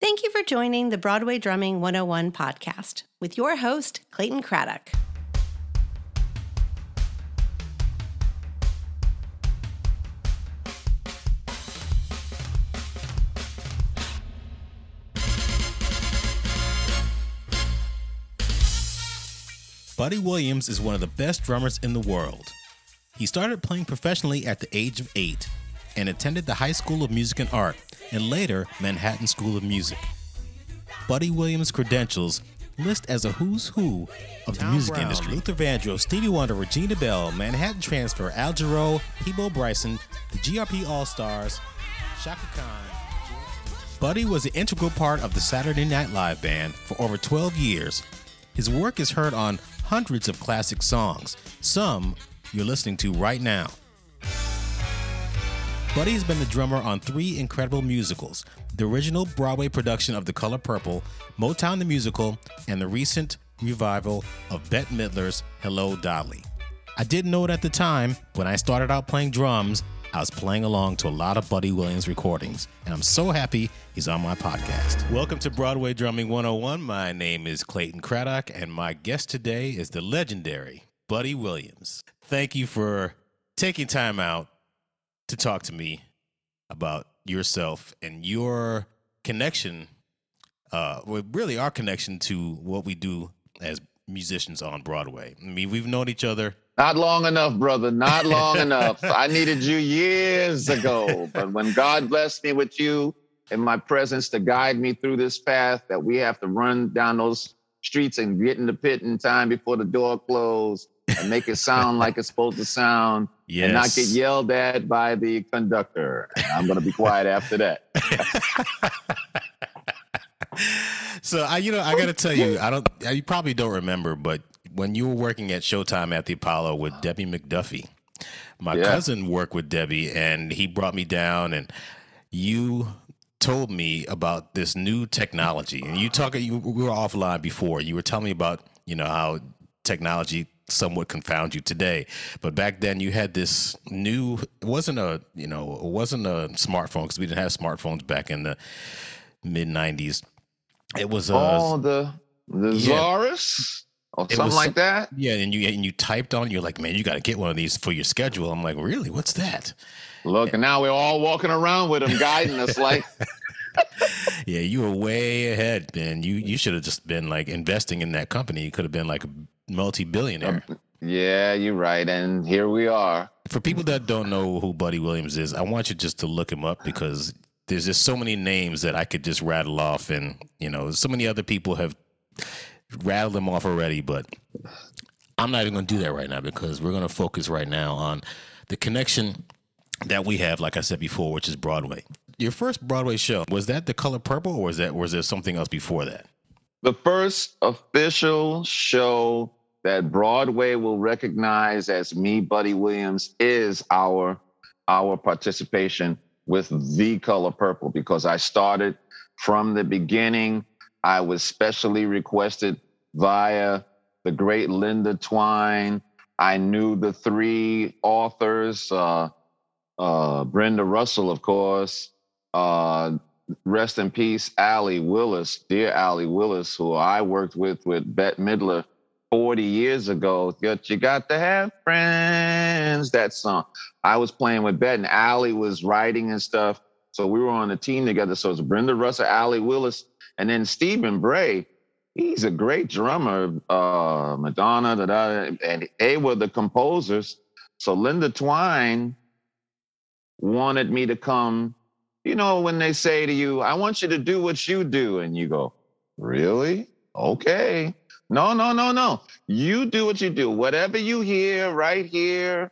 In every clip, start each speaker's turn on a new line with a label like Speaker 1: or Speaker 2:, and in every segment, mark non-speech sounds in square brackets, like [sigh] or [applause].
Speaker 1: Thank you for joining the Broadway Drumming 101 podcast with your host, Clayton Craddock.
Speaker 2: Buddy Williams is one of the best drummers in the world. He started playing professionally at the age of eight and attended the High School of Music and Art and later Manhattan School of Music. Buddy Williams' credentials list as a who's who of the
Speaker 3: Tom
Speaker 2: music
Speaker 3: Brown,
Speaker 2: industry. Luther Vandross, Stevie Wonder, Regina Belle, Manhattan Transfer, Al Jarreau, Peabo Bryson, the GRP All Stars, Chaka Khan. Buddy was an integral part of the Saturday Night Live band for over 12 years. His work is heard on hundreds of classic songs, some you're listening to right now. Buddy has been the drummer on three incredible musicals the original Broadway production of The Color Purple, Motown the Musical, and the recent revival of Bette Midler's Hello Dolly. I didn't know it at the time. When I started out playing drums, I was playing along to a lot of Buddy Williams recordings, and I'm so happy he's on my podcast. Welcome to Broadway Drumming 101. My name is Clayton Craddock, and my guest today is the legendary Buddy Williams. Thank you for taking time out to talk to me about yourself and your connection, uh, well, really our connection to what we do as musicians on Broadway. I mean, we've known each other.
Speaker 4: Not long enough, brother. Not long enough. [laughs] I needed you years ago. But when God blessed me with you in my presence to guide me through this path that we have to run down those streets and get in the pit in time before the door closed and make it sound like it's supposed to sound
Speaker 2: Yes.
Speaker 4: and not get yelled at by the conductor. And I'm going to be quiet after that. [laughs]
Speaker 2: so I, you know, I got to tell you, I don't. You probably don't remember, but when you were working at Showtime at the Apollo with Debbie McDuffie, my
Speaker 4: Yeah.
Speaker 2: cousin worked with Debbie, and he brought me down, and you told me about this new technology, and you talk. You, we were offline before. You were telling me about you know how technology somewhat confound you today, but back then you had this new. It wasn't a you know it wasn't a smartphone because we didn't have smartphones back in the mid '90s. It was a
Speaker 4: Oh, the, the
Speaker 2: Yeah.
Speaker 4: Zaurus or
Speaker 2: It
Speaker 4: something
Speaker 2: was
Speaker 4: like that.
Speaker 2: yeah, and you and you typed on. You're like, man, you got to get one of these for your schedule. I'm like, really? What's that?
Speaker 4: Look, and now we're all walking around with them guiding us like, [laughs] [laughs]
Speaker 2: Yeah, you were way ahead, man. You you should have just been like investing in that company. You could have been like multi-billionaire.
Speaker 4: Um, yeah, you're right. And here we are.
Speaker 2: For people that don't know who Buddy Williams is, I want you just to look him up because there's just so many names that I could just rattle off, and you know, so many other people have rattled them off already. But I'm not even going to do that right now because we're going to focus right now on the connection that we have, like I said before, which is Broadway. Your first Broadway show was that The Color Purple, or was that was there something else before that?
Speaker 4: The first official show that Broadway will recognize as me, Buddy Williams, is our our participation with The Color Purple because I started from the beginning. I was specially requested via the great Linda Twine. I knew the three authors, uh, uh, Brenda Russell, of course, uh, rest in peace, Allee Willis, dear Allee Willis, who I worked with with Bette Midler 40 years ago. But you got to have friends, that song. I was playing with Bette and Allee was writing and stuff. So we were on a team together. So it's Brenda Russell, Allee Willis, and then Stephen Bray. He's a great drummer, uh, Madonna, da, da, and they were the composers. So Linda Twine wanted me to come you know, when they say to you, I want you to do what you do, and you go, Really? Okay. No, no, no, no. You do what you do. Whatever you hear right here,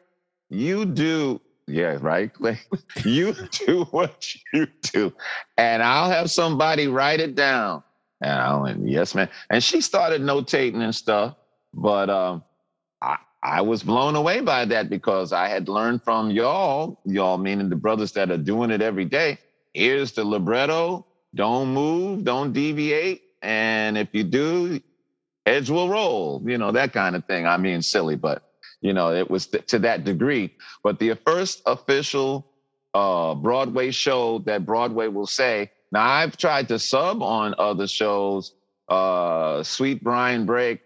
Speaker 4: you do. Yeah, right. [laughs] You do [laughs] what you do. And I'll have somebody write it down. And I went, yes, man. And she started notating and stuff. But um, I, I was blown away by that because I had learned from y'all, y'all meaning the brothers that are doing it every day. Here's the libretto. Don't move, don't deviate. And if you do, heads will roll, you know, that kind of thing. I mean, silly, but, you know, it was th- to that degree. But the first official uh, Broadway show that Broadway will say, Now I've tried to sub on other shows. Uh, Sweet Brian Break,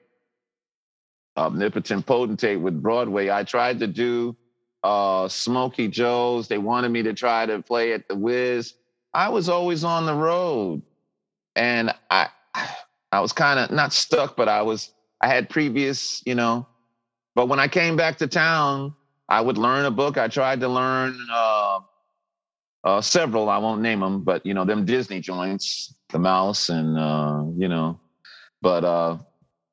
Speaker 4: Omnipotent Potentate with Broadway. I tried to do uh, Smokey Joe's. They wanted me to try to play at the Wiz. I was always on the road, and I I was kind of not stuck, but I was I had previous, you know. But when I came back to town, I would learn a book. I tried to learn uh, uh, several. I won't name them, but you know them Disney joints, The Mouse, and uh, you know. But uh,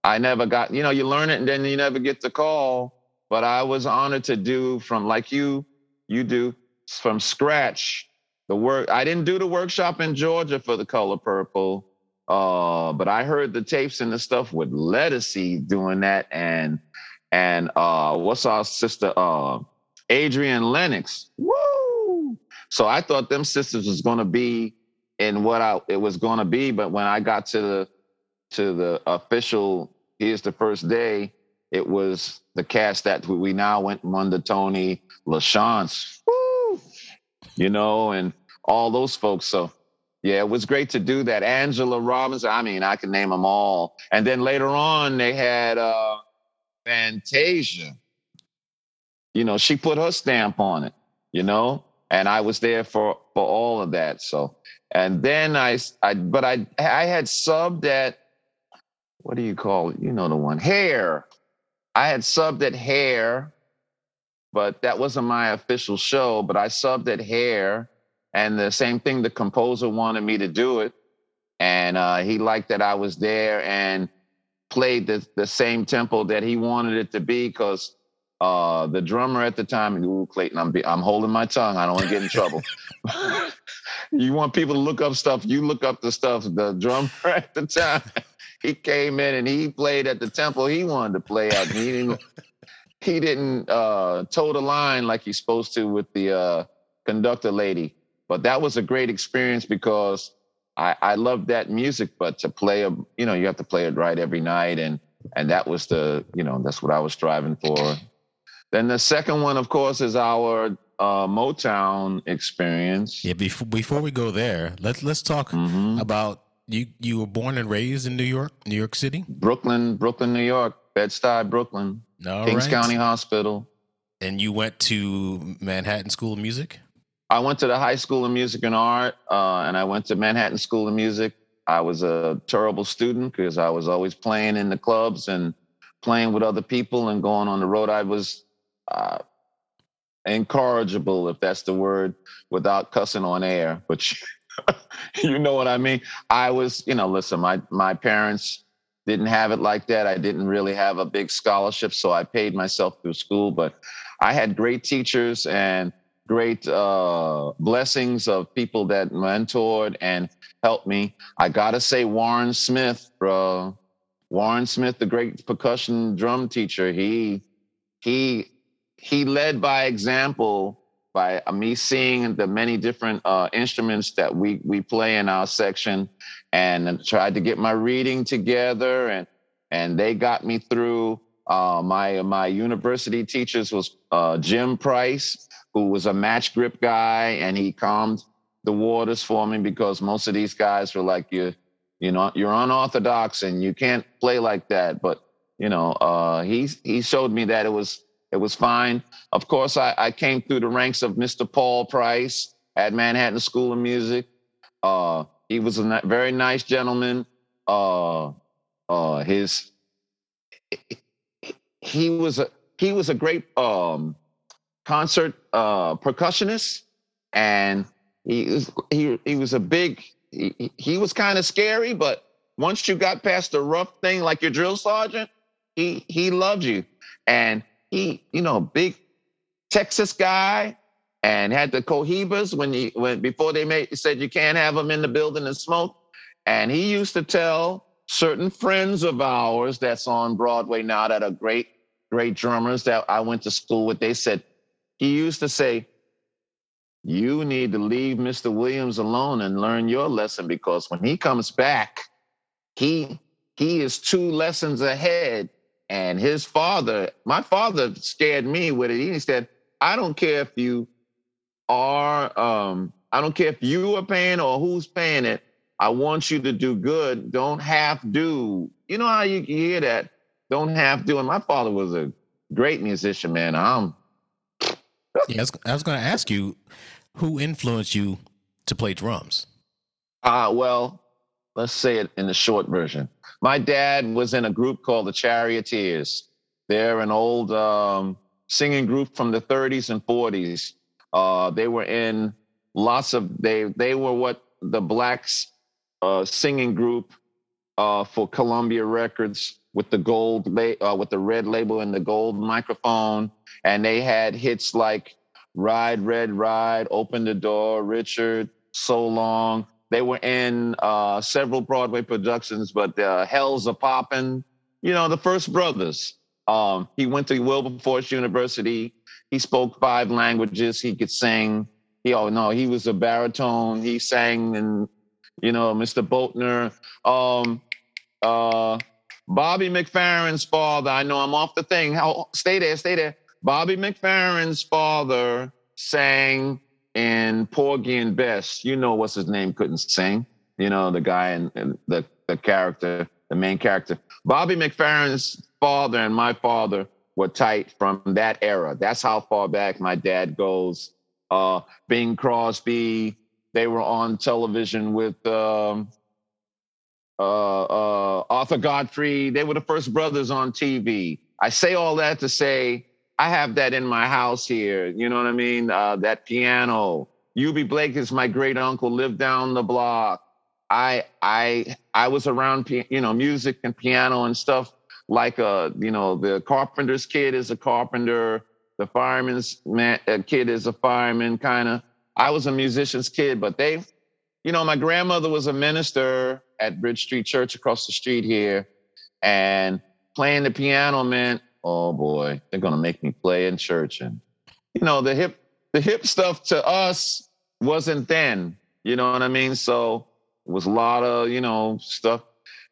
Speaker 4: I never got. You know, you learn it, and then you never get the call. But I was honored to do from like you, you do from scratch the work. I didn't do the workshop in Georgia for the Color Purple, uh, but I heard the tapes and the stuff with Lettucey doing that, and and uh, what's our sister uh, Adriane Lenox? Woo! So I thought them sisters was to be in what I it was to be, but when I got to the to the official here's the first day, it was the cast that we now went under Tony LaChanze, woo, you know, and all those folks. So yeah, it was great to do that. Angela Robbins, I mean, I can name them all. And then later on, they had uh, Fantasia. You know, she put her stamp on it, you know, and I was there for for all of that. So, and then I, I but I I had subbed at what do you call it? You know the one, Hair. I had subbed at Hair, but that wasn't my official show. But I subbed at Hair, and the same thing. The composer wanted me to do it, and uh, he liked that I was there and played the the same tempo that he wanted it to be because uh, the drummer at the time, ooh, Clayton, I'm, I'm holding my tongue. I don't want to get in trouble. [laughs] you want people to look up stuff, you look up the stuff. The drummer at the time, [laughs] he came in and he played at the tempo he wanted to play at. He didn't, he didn't uh, toe the line like he's supposed to with the uh, conductor lady. But that was a great experience because I, I love that music, but to play a, you know, you have to play it right every night. And, and that was the, you know, that's what I was striving for. Then the second one, of course, is our uh, Motown experience.
Speaker 2: Yeah, before before we go there, let's let's talk
Speaker 4: Mhm.
Speaker 2: about you. You were born and raised in New York, New York City.
Speaker 4: Brooklyn, Brooklyn, New York, Bed-Stuy, Brooklyn,
Speaker 2: All
Speaker 4: Kings
Speaker 2: right.
Speaker 4: County Hospital.
Speaker 2: And you went to Manhattan School of Music.
Speaker 4: I went to the High School of Music and Art, uh, and I went to Manhattan School of Music. I was a terrible student because I was always playing in the clubs and playing with other people and going on the road. I was uh, incorrigible, if that's the word, without cussing on air. But [laughs] you know what I mean. I was, you know, listen, my my parents didn't have it like that. I didn't really have a big scholarship, so I paid myself through school. But I had great teachers and great uh, blessings of people that mentored and helped me. I gotta say, Warren Smith, bro. Warren Smith, the great percussion drum teacher, he he he led by example by uh, me seeing the many different uh, instruments that we we play in our section, and tried to get my reading together, and and they got me through. Uh, my my university teachers was uh, Jim Price, who was a match grip guy, and he calmed the waters for me because most of these guys were like you, you know, you're unorthodox and you can't play like that. But you know, uh, he he showed me that it was it was fine. Of course, I, I came through the ranks of Mr. Paul Price at Manhattan School of Music. Uh, he was a very nice gentleman. Uh, uh, his he was a he was a great um, concert uh, percussionist, and he was he he was a big. He, he- was kind of scary, but once you got past the rough thing, like your drill sergeant, he he loved you, and he you know big Texas guy, and had the cohibas when he when before they made said you can't have them in the building and smoke, and he used to tell certain friends of ours that's on Broadway now that are great great drummers that I went to school with. They said he used to say. You need to leave Mr. Williams alone and learn your lesson because when he comes back, he he is two lessons ahead and his father my father scared me with it he said i don't care if you are um I don't care if you are paying or who's paying it. I want you to do good. Don't half do. You know how you hear that? Don't half do. And my father was a great musician, man. I'm.
Speaker 2: Yeah, I was, going to ask you, who influenced you to play drums?
Speaker 4: Uh, well, let's say it in the short version. My dad was in a group called the Charioteers. They're an old um, singing group from the 30s and 40s. Uh, they were in lots of they they were what the blacks uh, singing group uh, for Columbia Records with the gold la- uh, with the red label and the gold microphone, and they had hits like "Ride Red Ride," "Open the Door," "Richard," "So Long." They were in uh, several Broadway productions, but uh, "Hellzapoppin'," you know, the First Brothers. Um, he went to Wilberforce University. He spoke five languages. He could sing. He, oh no, he was a baritone. He sang and you know, Mr. Boatner. Um, uh, Bobby McFerrin's father. I know I'm off the thing. How, stay there, stay there. Bobby McFerrin's father sang in Porgy and Bess. You know what's his name couldn't sing. You know the guy and the the character, the main character. Bobby McFerrin's father and my father were tight from that era. That's how far back my dad goes. Uh, Bing Crosby, they were on television with um, uh, uh, Arthur Godfrey. They were the first brothers on TV. I say all that to say I have that in my house here. You know what I mean? Uh, that piano. Eubie Blake is my great uncle. Lived down the block. I I I was around you know music and piano and stuff like a you know the carpenter's kid is a carpenter the fireman's man, uh, kid is a fireman kind of i was a musician's kid but they you know my grandmother was a minister at bridge street church across the street here and playing the piano meant oh boy they're to make me play in church and you know the hip the hip stuff to us wasn't then you know what i mean so it was a lot of you know stuff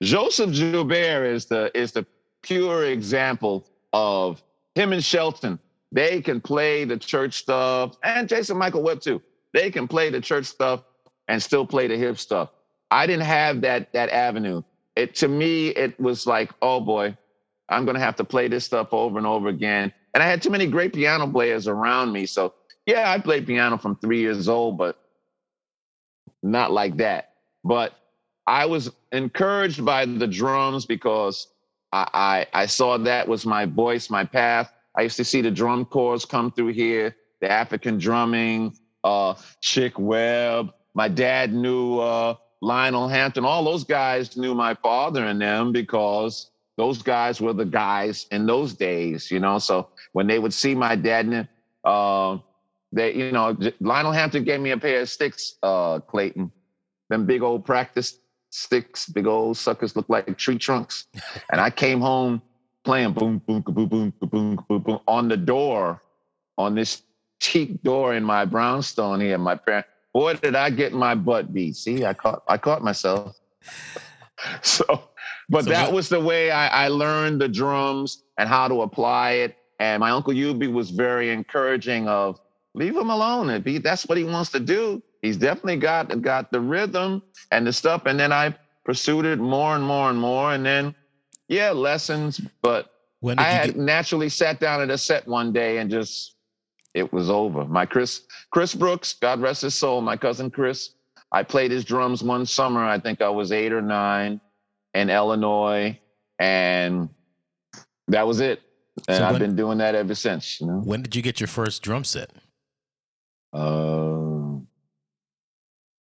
Speaker 4: joseph joubert is the is the pure example of him and Shelton. They can play the church stuff, and Jason Michael Webb too. They can play the church stuff and still play the hip stuff. I didn't have that that avenue. It to me, it was like, oh boy, I'm gonna have to play this stuff over and over again. And I had too many great piano players around me. So yeah, I played piano from three years old, but not like that. But I was encouraged by the drums because I, I, I saw that was my voice, my path. I used to see the drum corps come through here, the African drumming, uh, Chick Webb. My dad knew uh, Lionel Hampton. All those guys knew my father and them because those guys were the guys in those days, you know. So when they would see my dad, uh, they, you know, Lionel Hampton gave me a pair of sticks, uh, Clayton, them big old practice sticks, big old suckers look like tree trunks. [laughs] and I came home playing boom, boom, boom, boom, boom, boom, boom on the door, on this teak door in my brownstone here. My parents, boy, did I get my butt beat. See, I caught, I caught myself. [laughs] so, but so that was the way I, I learned the drums and how to apply it. And my uncle Eubie was very encouraging of leave him alone. If he, that's what he wants to do, he's definitely got got the rhythm and the stuff. And then I pursued it more and more and more. And then, yeah, lessons. But I had get- naturally sat down at a set one day and just it was over. My Chris Chris Brooks, God rest his soul, my cousin Chris. I played his drums one summer. I think I was eight or nine in Illinois, and that was it. And so I've been doing that ever since. You know?
Speaker 2: When did you get your first drum set?
Speaker 4: Uh,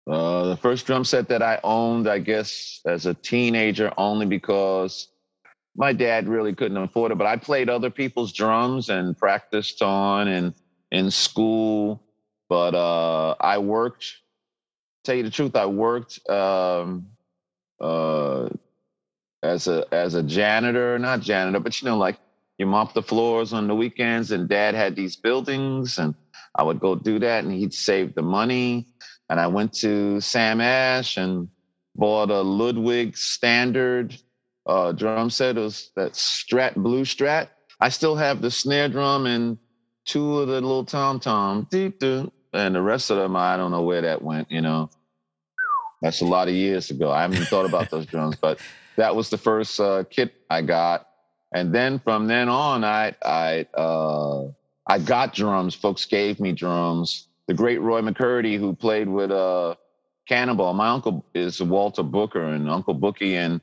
Speaker 4: uh, the first drum set that I owned, I guess, as a teenager, only because my dad really couldn't afford it. But I played other people's drums and practiced on and in school. But uh, I worked. Tell you the truth, I worked um, uh, as a as a janitor, not janitor, but you know, like you mop the floors on the weekends. And Dad had these buildings, and I would go do that and he'd save the money. And I went to Sam Ash and bought a Ludwig standard uh, drum set. It was that Strat, blue Strat. I still have the snare drum and two of the little tom tom. and the rest of them, I don't know where that went. You know, that's a lot of years ago. I haven't thought about those drums, but that was the first uh, kit I got, and then from then on, I I uh, I got drums. Folks gave me drums. The great Roy McCurdy, who played with uh, Cannonball. My uncle is Walter Booker, and Uncle Bookie and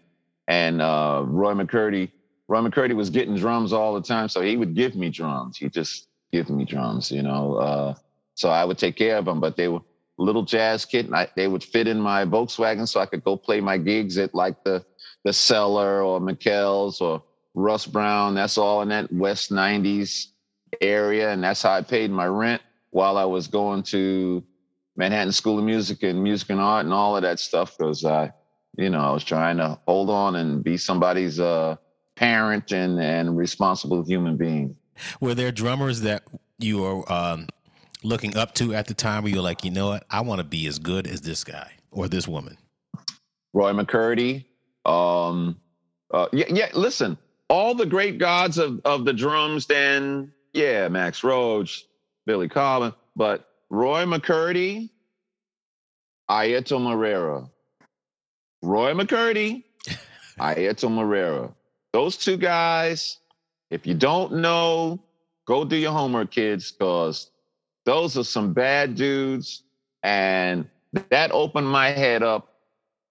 Speaker 4: and uh, Roy McCurdy. Roy McCurdy was getting drums all the time, so he would give me drums. He just give me drums, you know. Uh, so I would take care of them, but they were little jazz kit, and I, they would fit in my Volkswagen, so I could go play my gigs at like the the Cellar or Mikell's or Russ Brown. That's all in that West '90s area, and that's how I paid my rent while I was going to Manhattan School of Music and Music and Art and all of that stuff. Because I, you know, I was trying to hold on and be somebody's uh, parent and and responsible human being.
Speaker 2: Were there drummers that you were um, looking up to at the time where you're like, you know what, I want to be as good as this guy or this woman?
Speaker 4: Roy McCurdy. Um, uh, yeah, yeah. Listen, all the great gods of of the drums. Then, yeah, Max Roach, Billy Cobham, but Roy McCurdy, Airto Moreira. Roy McCurdy, [laughs] Airto Moreira. Those two guys, if you don't know, go do your homework, kids, because those are some bad dudes. And that opened my head up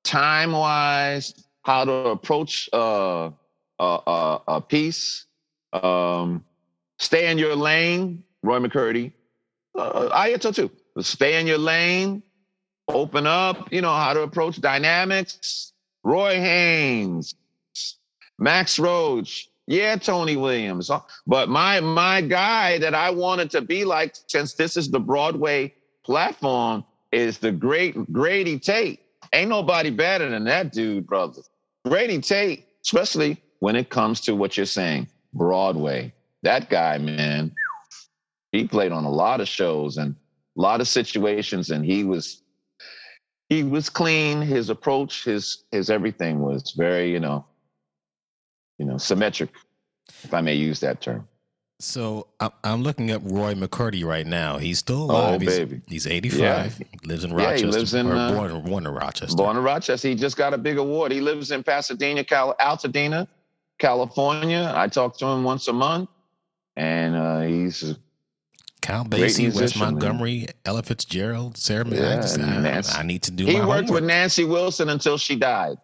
Speaker 4: time wise, how to approach uh, piece, um, stay in your lane, Roy McCurdy. Uh, Airto too. Stay in your lane, open up, you know, how to approach dynamics. Roy Haynes, Max Roach, yeah, Tony Williams. But my my guy that I wanted to be like, since this is the Broadway platform, is the great Grady Tate. Ain't nobody better than that dude, brother. Grady Tate, especially when it comes to what you're saying, Broadway. That guy, man, he played on a lot of shows and a lot of situations, and he was he was clean. His approach, his his everything was very, you know, you know, symmetric, if I may use that term.
Speaker 2: So I'm looking up Roy McCurdy right now. He's still alive.
Speaker 4: Oh,
Speaker 2: he's,
Speaker 4: baby.
Speaker 2: He's 85.
Speaker 4: Yeah.
Speaker 2: Lives in Rochester.
Speaker 4: Yeah, he lives in, uh,
Speaker 2: born, born in Rochester.
Speaker 4: Born in Rochester. He just got a big award. He lives in Pasadena, Cal- Altadena, California. I talk to him once a month, and uh, he's
Speaker 2: Cal
Speaker 4: Great
Speaker 2: Basie, Wes
Speaker 4: musician, man.
Speaker 2: Montgomery, Ella Fitzgerald, Sarah. I,
Speaker 4: Yeah,
Speaker 2: just, I, I need to do
Speaker 4: he worked with. Nancy Wilson until she died.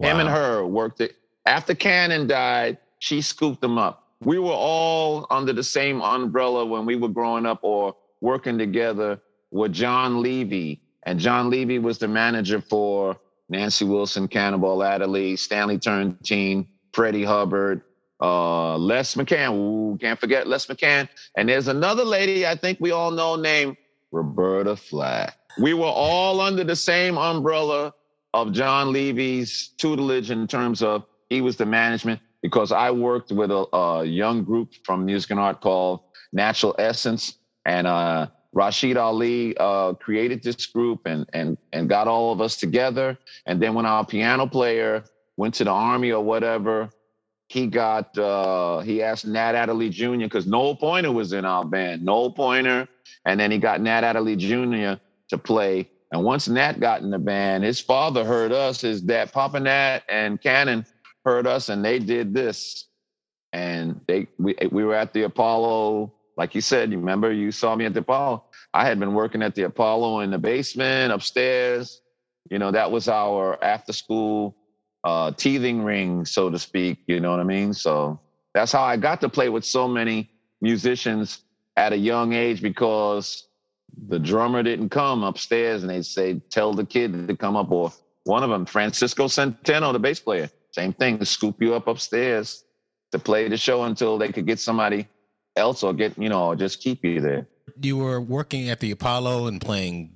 Speaker 4: Him and her worked it. After Cannon died, she scooped him up. We were all under the same umbrella when we were growing up or working together with John Levy. And John Levy was the manager for Nancy Wilson, Cannonball Adderley, Stanley Turrentine, Freddie Hubbard, uh, Les McCann. Ooh, can't forget Les McCann. And there's another lady I think we all know named Roberta Flack. We were all under the same umbrella of John Levy's tutelage in terms of he was the management because I worked with a, a young group from music and art called Natural Essence, and uh, Rashid Ali uh, created this group and and and got all of us together. And then when our piano player went to the army or whatever, he got uh, he asked Nat Adderley Jr. because Noel Pointer was in our band, Noel Pointer, and then he got Nat Adderley Jr. to play. And once Nat got in the band, his father heard us, his dad, Papa Nat and Cannon heard us, and they did this. And they we we were at the Apollo, like you said. You remember you saw me at the Apollo. I had been working at the Apollo in the basement upstairs. You know that was our after school uh, teething ring, so to speak. You know what I mean? So that's how I got to play with so many musicians at a young age because the drummer didn't come upstairs and they say, tell the kid to come up. Or one of them, Francisco Centeno, the bass player, same thing, scoop you up upstairs to play the show until they could get somebody else or get, you know, or just keep you there.
Speaker 2: You were working at the Apollo and playing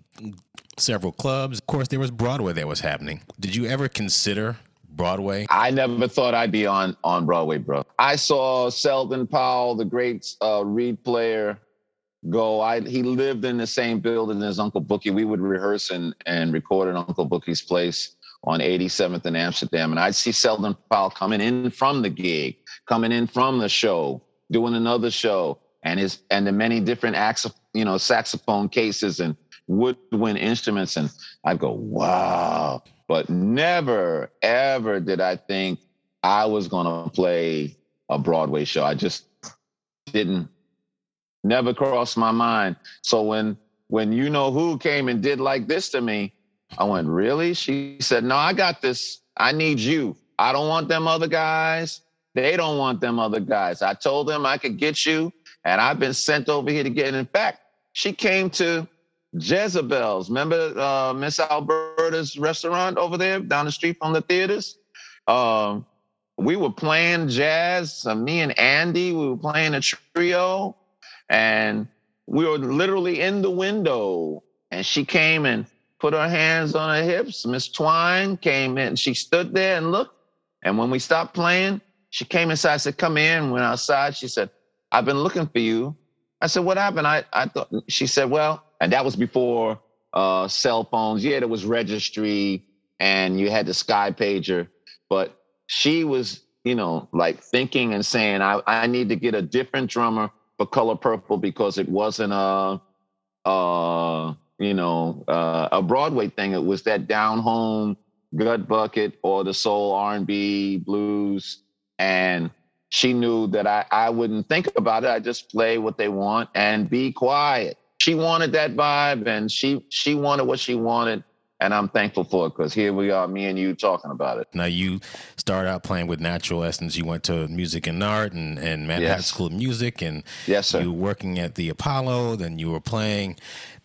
Speaker 2: several clubs. Of course, there was Broadway that was happening. Did you ever consider Broadway?
Speaker 4: I never thought I'd be on on Broadway, bro. I saw Selden Powell, the great uh, reed player, go. I he lived in the same building as Uncle Bookie. We would rehearse and and record at Uncle Bookie's place on 87th in Amsterdam, and I'd see Selden Powell coming in from the gig, coming in from the show, doing another show, and his and the many different acts you know, saxophone cases and woodwind instruments. And I'd go, wow. But never, ever did I think I was to play a Broadway show. I just didn't, never crossed my mind. So when, when you know who came and did like this to me, I went, really? She said, no, I got this. I need you. I don't want them other guys. They don't want them other guys. I told them I could get you, and I've been sent over here to get it. In fact, she came to Jezebel's. Remember uh, Miss Alberta's restaurant over there down the street from the theaters? Um, we were playing jazz. Uh, me and Andy, we were playing a trio, and we were literally in the window. And she came and put her hands on her hips. Miss Twine came in. She stood there and looked. And when we stopped playing, she came inside. Said, "Come in." Went outside. She said, "I've been looking for you." I said, "What happened?" I I thought she said, "Well," and that was before uh, cell phones. Yeah, there was registry, and you had the sky pager, but she was, you know, like thinking and saying, "I I need to get a different drummer for Color Purple because it wasn't a, uh, you know, uh, a Broadway thing. It was that down home." gut bucket or the soul r&b blues and she knew that I, I wouldn't think about it. I just play what they want and be quiet. She wanted that vibe and she she wanted what she wanted. And I'm thankful for it because here we are, me and you talking about it.
Speaker 2: Now you started out playing with Natural Essence. You went to Music and Art and, and Manhattan yes. School of Music, and
Speaker 4: yes, sir.
Speaker 2: you were working at the Apollo. Then you were playing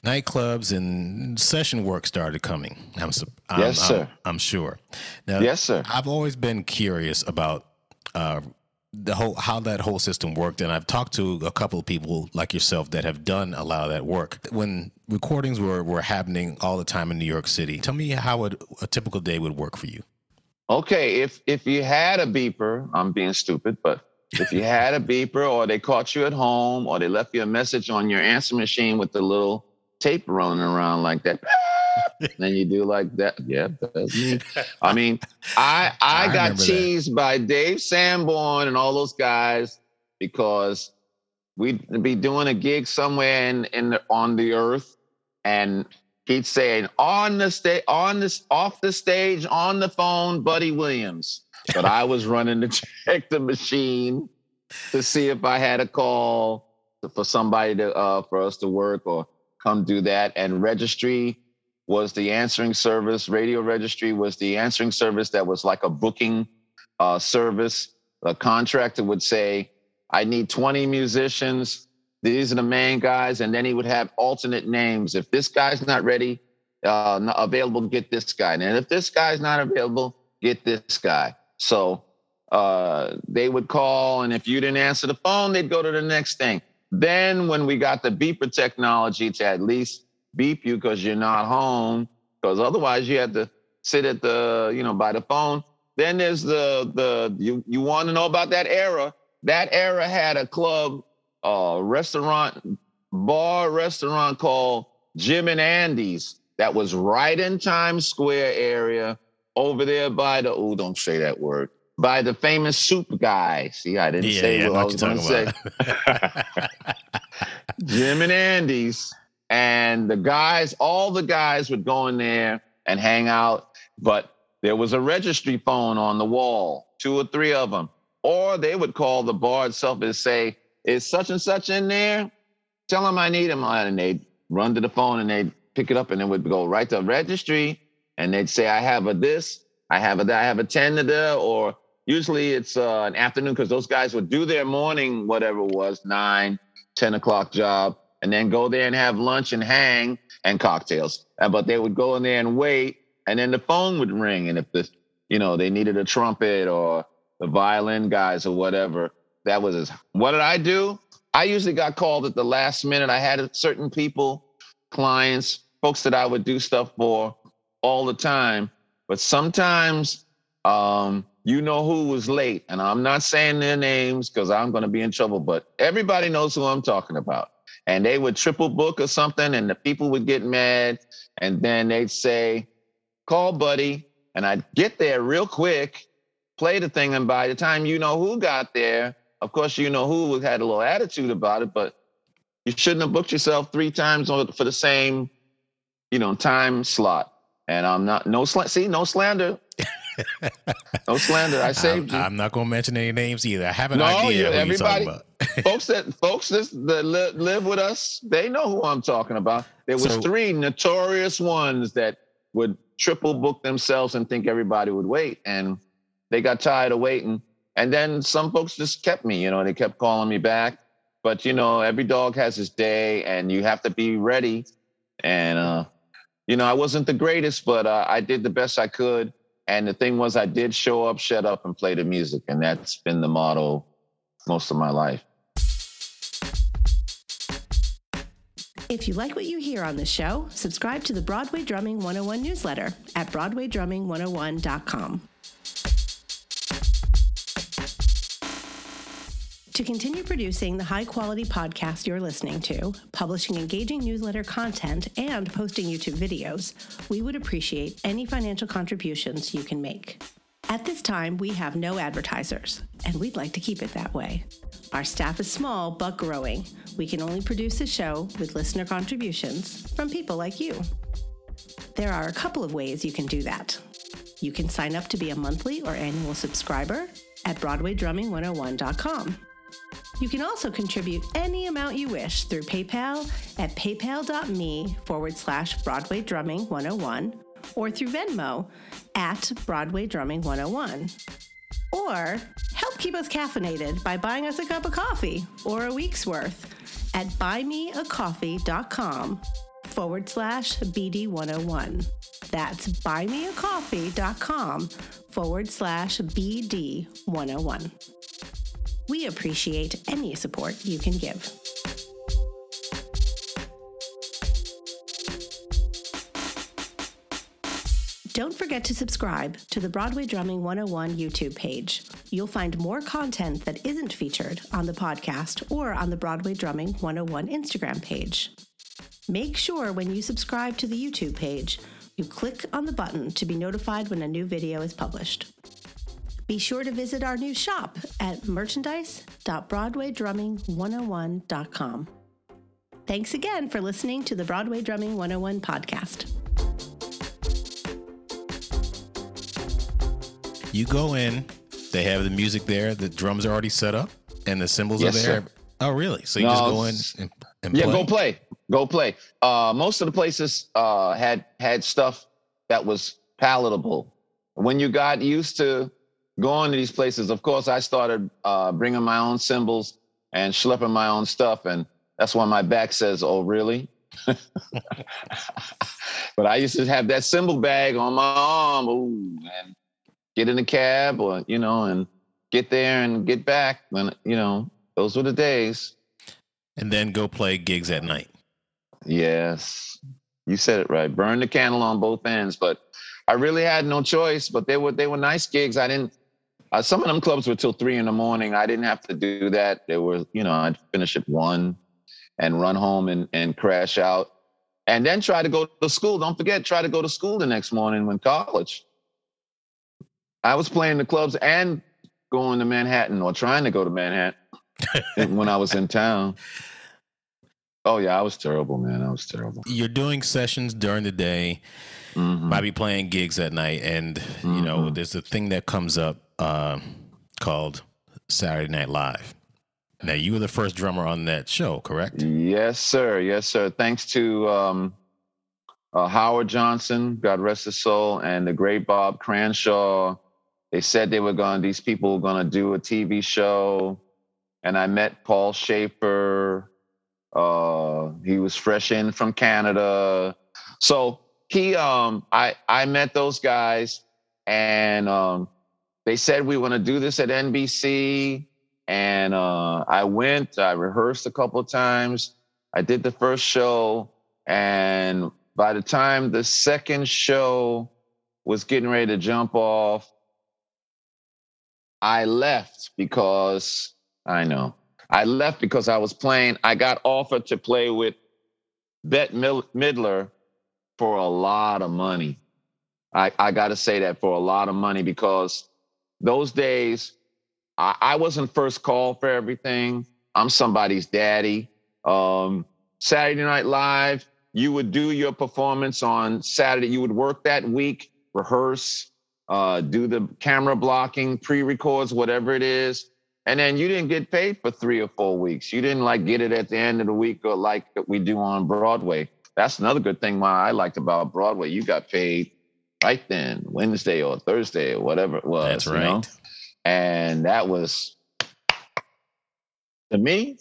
Speaker 2: nightclubs, and session work started coming. I'm, I'm
Speaker 4: yes, sir.
Speaker 2: I'm, I'm, sure. Now,
Speaker 4: yes, sir.
Speaker 2: I've always been curious about uh, the whole how that whole system worked and i've talked to a couple of people like yourself that have done a lot of that work. When recordings were, were happening all the time in new york city tell me how a, a typical day would work for you.
Speaker 4: Okay if if you had a beeper i'm being stupid but if you had a beeper or they caught you at home or they left you a message on your answer machine with the little tape running around like that then you do like that. Yeah, that's me. [laughs] I mean, I I, I got teased that. by Dave Sanborn and all those guys because we'd be doing a gig somewhere in, in the, on the earth, and he'd say on the stage, on this, off the stage, on the phone, Buddy Williams. But I was running to [laughs] check the machine to see if I had a call for somebody to uh, for us to work or come do that. And registry was the answering service. Radio registry was the answering service that was like a booking uh, service. A contractor would say, I need 20 musicians. These are the main guys. And then he would have alternate names. If this guy's not ready, uh, not available, get this guy. And if this guy's not available, get this guy. So uh, they would call. And if you didn't answer the phone, they'd go to the next thing. Then when we got the beeper technology to at least beep you because you're not home, because otherwise you had to sit at the, you know, by the phone. Then there's the the you you want to know about that era. That era had a club, uh, restaurant, bar restaurant called Jim and Andy's that was right in Times Square area over there by the oh, don't say that word. By the famous soup guy. See, I didn't yeah, say yeah, what I was going to say. [laughs] Jim and Andy's and the guys, all the guys would go in there and hang out, but there was a registry phone on the wall, two or three of them. Or they would call the bar itself and say, Is such and such in there? Tell them I need him. And they'd run to the phone and they'd pick it up and it would go right to registry and they'd say, I have a this, I have a that, I have a 10 to the, or usually it's uh, an afternoon because those guys would do their morning, whatever it was, nine, 10 o'clock job and then go there and have lunch and hang and cocktails. Uh, but they would go in there and wait, and then the phone would ring. And if the, you know, they needed a trumpet or the violin guys or whatever, that was his. What did I do? I usually got called at the last minute. I had certain people, clients, folks that I would do stuff for all the time. But sometimes, um, you know who was late, and I'm not saying their names because I'm going to be in trouble. But everybody knows who I'm talking about and they would triple book or something, and the people would get mad, and then they'd say, "Call Buddy," and I'd get there real quick, play the thing, and by the time you know who got there, of course you know who had a little attitude about it, but you shouldn't have booked yourself three times for the same, you know, time slot. And I'm not no sl- see no slander. No slander. I saved
Speaker 2: I'm,
Speaker 4: you.
Speaker 2: I'm not going to mention any names either. I have an
Speaker 4: No,
Speaker 2: idea you're
Speaker 4: everybody-
Speaker 2: about. [laughs]
Speaker 4: folks that folks that, that li- live with us, they know who I'm talking about. There was
Speaker 2: So-
Speaker 4: three notorious ones that would triple book themselves and think everybody would wait, and they got tired of waiting. And then some folks just kept me. You know, they kept calling me back. But you know, every dog has his day, and you have to be ready. And uh, you know, I wasn't the greatest, but uh, I did the best I could. And the thing was, I did show up, shut up, and play the music, and that's been the motto most of my life.
Speaker 1: If you like what you hear on the show, subscribe to the Broadway Drumming 101 newsletter at BroadwayDrumming101.com. To continue producing the high quality podcast you're listening to, publishing engaging newsletter content, and posting YouTube videos, we would appreciate any financial contributions you can make. At this time, we have no advertisers, and we'd like to keep it that way. Our staff is small but growing. We can only produce a show with listener contributions from people like you. There are a couple of ways you can do that. You can sign up to be a monthly or annual subscriber at BroadwayDrumming101.com. You can also contribute any amount you wish through PayPal at paypal.me forward slash Broadway Drumming 101 or through Venmo at Broadway Drumming 101. Or help keep us caffeinated by buying us a cup of coffee or a week's worth at buymeacoffee.com forward slash BD101. That's buymeacoffee.com forward slash BD101. We appreciate any support you can give. Don't forget to subscribe to the Broadway Drumming 101 YouTube page. You'll find more content that isn't featured on the podcast or on the Broadway Drumming 101 Instagram page. Make sure when you subscribe to the YouTube page, you click on the button to be notified when a new video is published. Be sure to visit our new shop at merchandise.broadwaydrumming101.com. Thanks again for listening to the Broadway Drumming 101 podcast.
Speaker 2: You go in, they have the music there, the drums are already set up, and the cymbals
Speaker 4: Yes,
Speaker 2: are there.
Speaker 4: sir.
Speaker 2: Oh, really? So you
Speaker 4: No,
Speaker 2: just go in and, and
Speaker 4: Yeah,
Speaker 2: play?
Speaker 4: go play. Go play. Uh, most of the places uh, had had stuff that was palatable. When you got used to going to these places, of course, I started uh, bringing my own cymbals and schlepping my own stuff, and that's why my back says, "Oh, really?" [laughs] but I used to have that cymbal bag on my arm, ooh, and get in a cab, or you know, and get there and get back. When you know, those were the days.
Speaker 2: And then go play gigs at night.
Speaker 4: Yes, you said it right. Burn the candle on both ends. But I really had no choice. But they were they were nice gigs. I didn't. Uh, some of them clubs were till three in the morning. I didn't have to do that. They were, you know, I'd finish at one, and run home and and crash out, and then try to go to school. Don't forget, try to go to school the next morning when college. I was playing the clubs and going to Manhattan or trying to go to Manhattan [laughs] when I was in town. Oh yeah, I was terrible, man. I was terrible.
Speaker 2: You're doing sessions during the day,
Speaker 4: Mhm.
Speaker 2: might be playing gigs at night, and you know,
Speaker 4: Mhm.
Speaker 2: there's a thing that comes up uh, called Saturday Night Live. Now, you were the first drummer on that show, correct?
Speaker 4: Yes, sir. Yes, sir. Thanks to um, uh, Howard Johnson, God rest his soul, and the great Bob Cranshaw. They said they were going. These people were going to do a TV show, and I met Paul Shaffer. Uh, he was fresh in from Canada, so he. Um, I I met those guys, and um, they said we want to do this at NBC and uh, I went. I rehearsed a couple of times. I did the first show, and by the time the second show was getting ready to jump off, I left because I know I left because I was playing. I got offered to play with Bette Midler for a lot of money. I, I got to say that for a lot of money because those days I, I wasn't first call for everything. I'm somebody's daddy. Um, Saturday Night Live, you would do your performance on Saturday. You would work that week, rehearse, uh, do the camera blocking, pre-records, whatever it is, and then you didn't get paid for three or four weeks. You didn't like get it at the end of the week or like we do on Broadway. That's another good thing why I liked about Broadway. You got paid right then, Wednesday or Thursday or whatever it was.
Speaker 2: That's right.
Speaker 4: You know? And that was to me.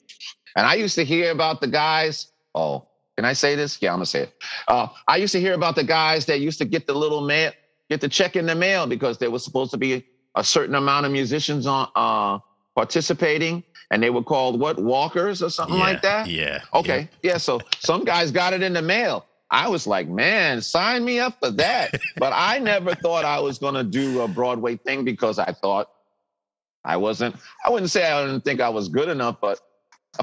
Speaker 4: And I used to hear about the guys. Oh, can I say this? Yeah, I'm gonna say it. Uh, I used to hear about the guys that used to get the little mail, get the check in the mail because there was supposed to be a certain amount of musicians on uh, participating, and they were called what walkers or something
Speaker 2: yeah,
Speaker 4: like that.
Speaker 2: Yeah.
Speaker 4: Okay. Yeah. So some guys got it in the mail. I was like, man, sign me up for that. but I never [laughs] thought I was going to do a Broadway thing because I thought I wasn't, I wouldn't say I didn't think I was good enough, but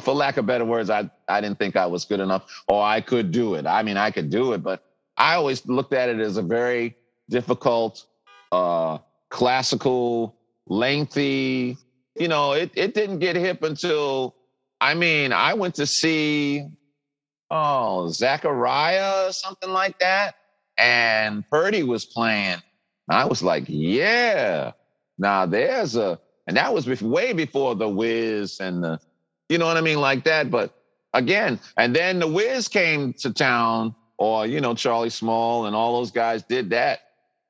Speaker 4: for lack of better words, I, I didn't think I was good enough or I could do it. I mean, I could do it, but I always looked at it as a very difficult, uh, classical, lengthy, you know, it, it didn't get hip until, I mean, I went to see, oh, Zachariah or something like that. And Purdie was playing. I was like, yeah, now there's a, and that was way before the Wiz and the, you know what I mean, like that. But again, and then the Wiz came to town, or you know, Charlie Small and all those guys did that.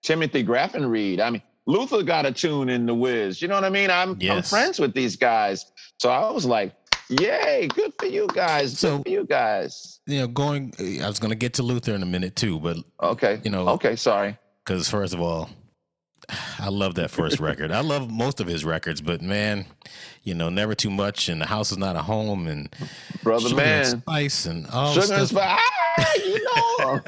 Speaker 4: Timothy Graphenreed. I mean, Luther got a tune in the Wiz. You know what I mean? I'm,
Speaker 2: Yes.
Speaker 4: I'm friends with these guys, so I was like, "Yay, good for you guys! Good
Speaker 2: So-
Speaker 4: for you guys."
Speaker 2: You know, going. I was gonna get to Luther in a minute too, but
Speaker 4: Okay,
Speaker 2: You know-
Speaker 4: Okay, sorry.
Speaker 2: because first of all, I love that first record. I love most of his records, but man, you know, never too much, and the house is not a home, and
Speaker 4: Brother
Speaker 2: sugar and
Speaker 4: man.
Speaker 2: spice, and all
Speaker 4: Sugar and spice. Ah, you know.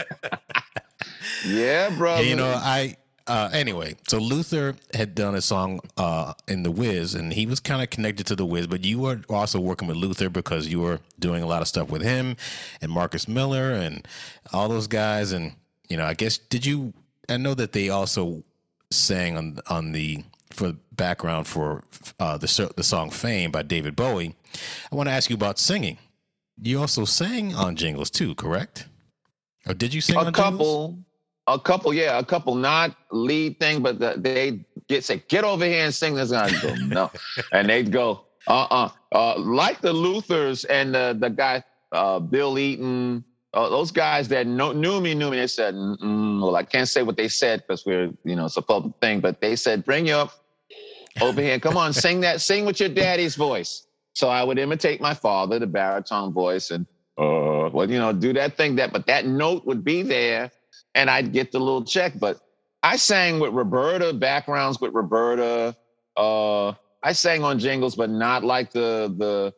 Speaker 4: [laughs] yeah, brother.
Speaker 2: Yeah, you know, I uh, anyway. So Luther had done a song uh, in the Wiz, and he was kind of connected to the Wiz. But you were also working with Luther because you were doing a lot of stuff with him and Marcus Miller and all those guys. And you know, I guess did you? I know that they also sang on on the for background for uh, the the song "Fame" by David Bowie. I want to ask you about singing. You also sang on jingles too, correct? Or did you sing
Speaker 4: a
Speaker 2: on jingles?
Speaker 4: A couple, yeah, a couple, not lead thing, but the, they get say, get over here and sing this. And go, no, [laughs] and they'd go, uh, uh, uh, like the Luthers and the the guy, uh, Bill Eaton, uh, those guys that know, knew me, knew me. They said, well, I can't say what they said because we're, you know, it's a public thing, but they said, bring you up over here. Come on, sing that, sing with your daddy's voice. So I would imitate my father, the baritone voice, and uh, well, you know, do that thing that, but that note would be there, and I'd get the little check. But I sang with Roberta, backgrounds with Roberta. Uh, I sang on jingles, but not like the the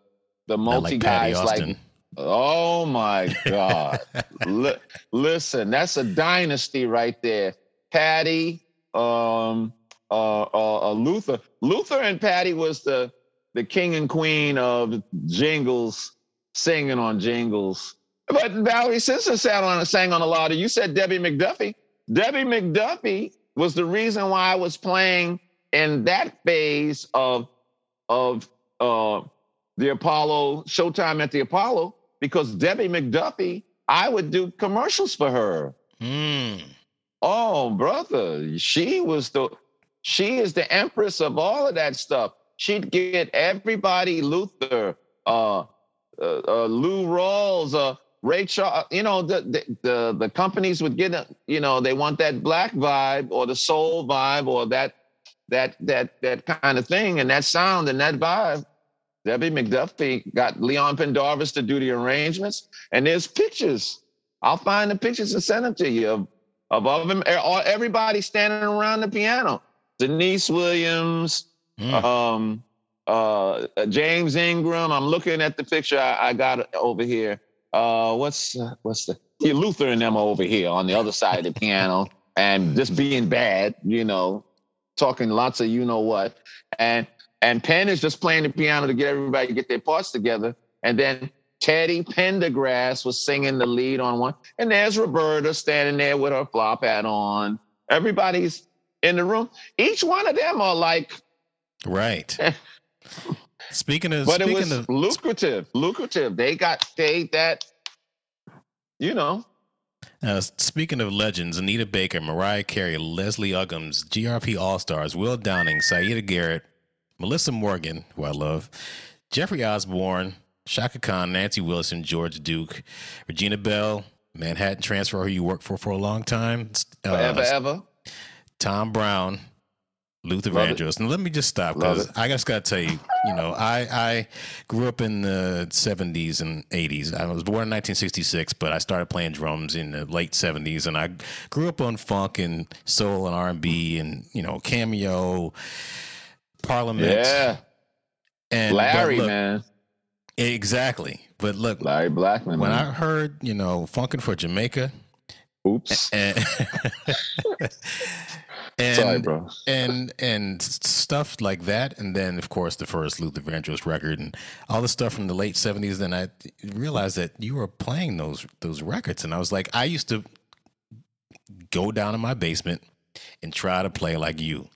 Speaker 4: the multi
Speaker 2: like
Speaker 4: guys Like, oh my [laughs] god! Li- listen, that's a dynasty right there. Patty, um, uh, uh, uh, Luther, Luther and Patty was the the king and queen of jingles, singing on jingles. But Valerie Simpson sat on sang on a lot of. You said Debbie McDuffie. Debbie McDuffie was the reason why I was playing in that phase of of uh, the Apollo Showtime at the Apollo because Debbie McDuffie, I would do commercials for her.
Speaker 2: Mm.
Speaker 4: Oh, brother, she was the she is the empress of all of that stuff. She'd get everybody Luther, uh, uh, uh Lou Rawls, uh, Ray Charles. You know, the, the the the companies would get, uh, you know, they want that black vibe or the soul vibe or that that that that kind of thing and that sound and that vibe. Debbie McDuffie got Leon Pendarvis to do the arrangements, and there's pictures. I'll find the pictures and send them to you of of all them, all- everybody standing around the piano. Deniece Williams,
Speaker 2: Mm.
Speaker 4: um, uh, James Ingram. I'm looking at the picture I, I got over here. Uh, what's uh, what's the Luther and them are over here on the other side of the piano, and just being bad, you know, talking lots of you know what, and and Penn is just playing the piano to get everybody to get their parts together, and then Teddy Pendergrass was singing the lead on one, and there's Roberta standing there with her flop hat on. Everybody's in the room. Each one of them are like
Speaker 2: Right. [laughs] Speaking of,
Speaker 4: but
Speaker 2: speaking
Speaker 4: it was
Speaker 2: of,
Speaker 4: lucrative. Lucrative. They got paid that. You know.
Speaker 2: Uh, speaking of legends, Anita Baker, Mariah Carey, Leslie Uggams, GRP All Stars, Will Downing, Siedah Garrett, Melissa Morgan, who I love, Jeffrey Osborne, Chaka Khan, Nancy Wilson, George Duke, Regina Belle, Manhattan Transfer, who you worked for for a long time,
Speaker 4: uh, forever, ever.
Speaker 2: Tom Browne, Luther Love Vandross. And let me just stop because I just got to tell you, you know, I, I grew up in the 70s and 80s. I was born in 1966, but I started playing drums in the late 70s, and I grew up on funk and soul and R&B and you know, cameo, Parliament.
Speaker 4: Yeah.
Speaker 2: And
Speaker 4: Larry, look, man.
Speaker 2: Exactly. But look,
Speaker 4: Larry Blackmon.
Speaker 2: When man. I heard, you know, Funkin' for Jamaica.
Speaker 4: Oops.
Speaker 2: And, [laughs] and
Speaker 4: Sorry, bro.
Speaker 2: and and stuff like that, and then of course the first Luther Vandross record, and all the stuff from the late seventies. Then I realized that you were playing those those records, and I was like, I used to go down in my basement and try to play like you.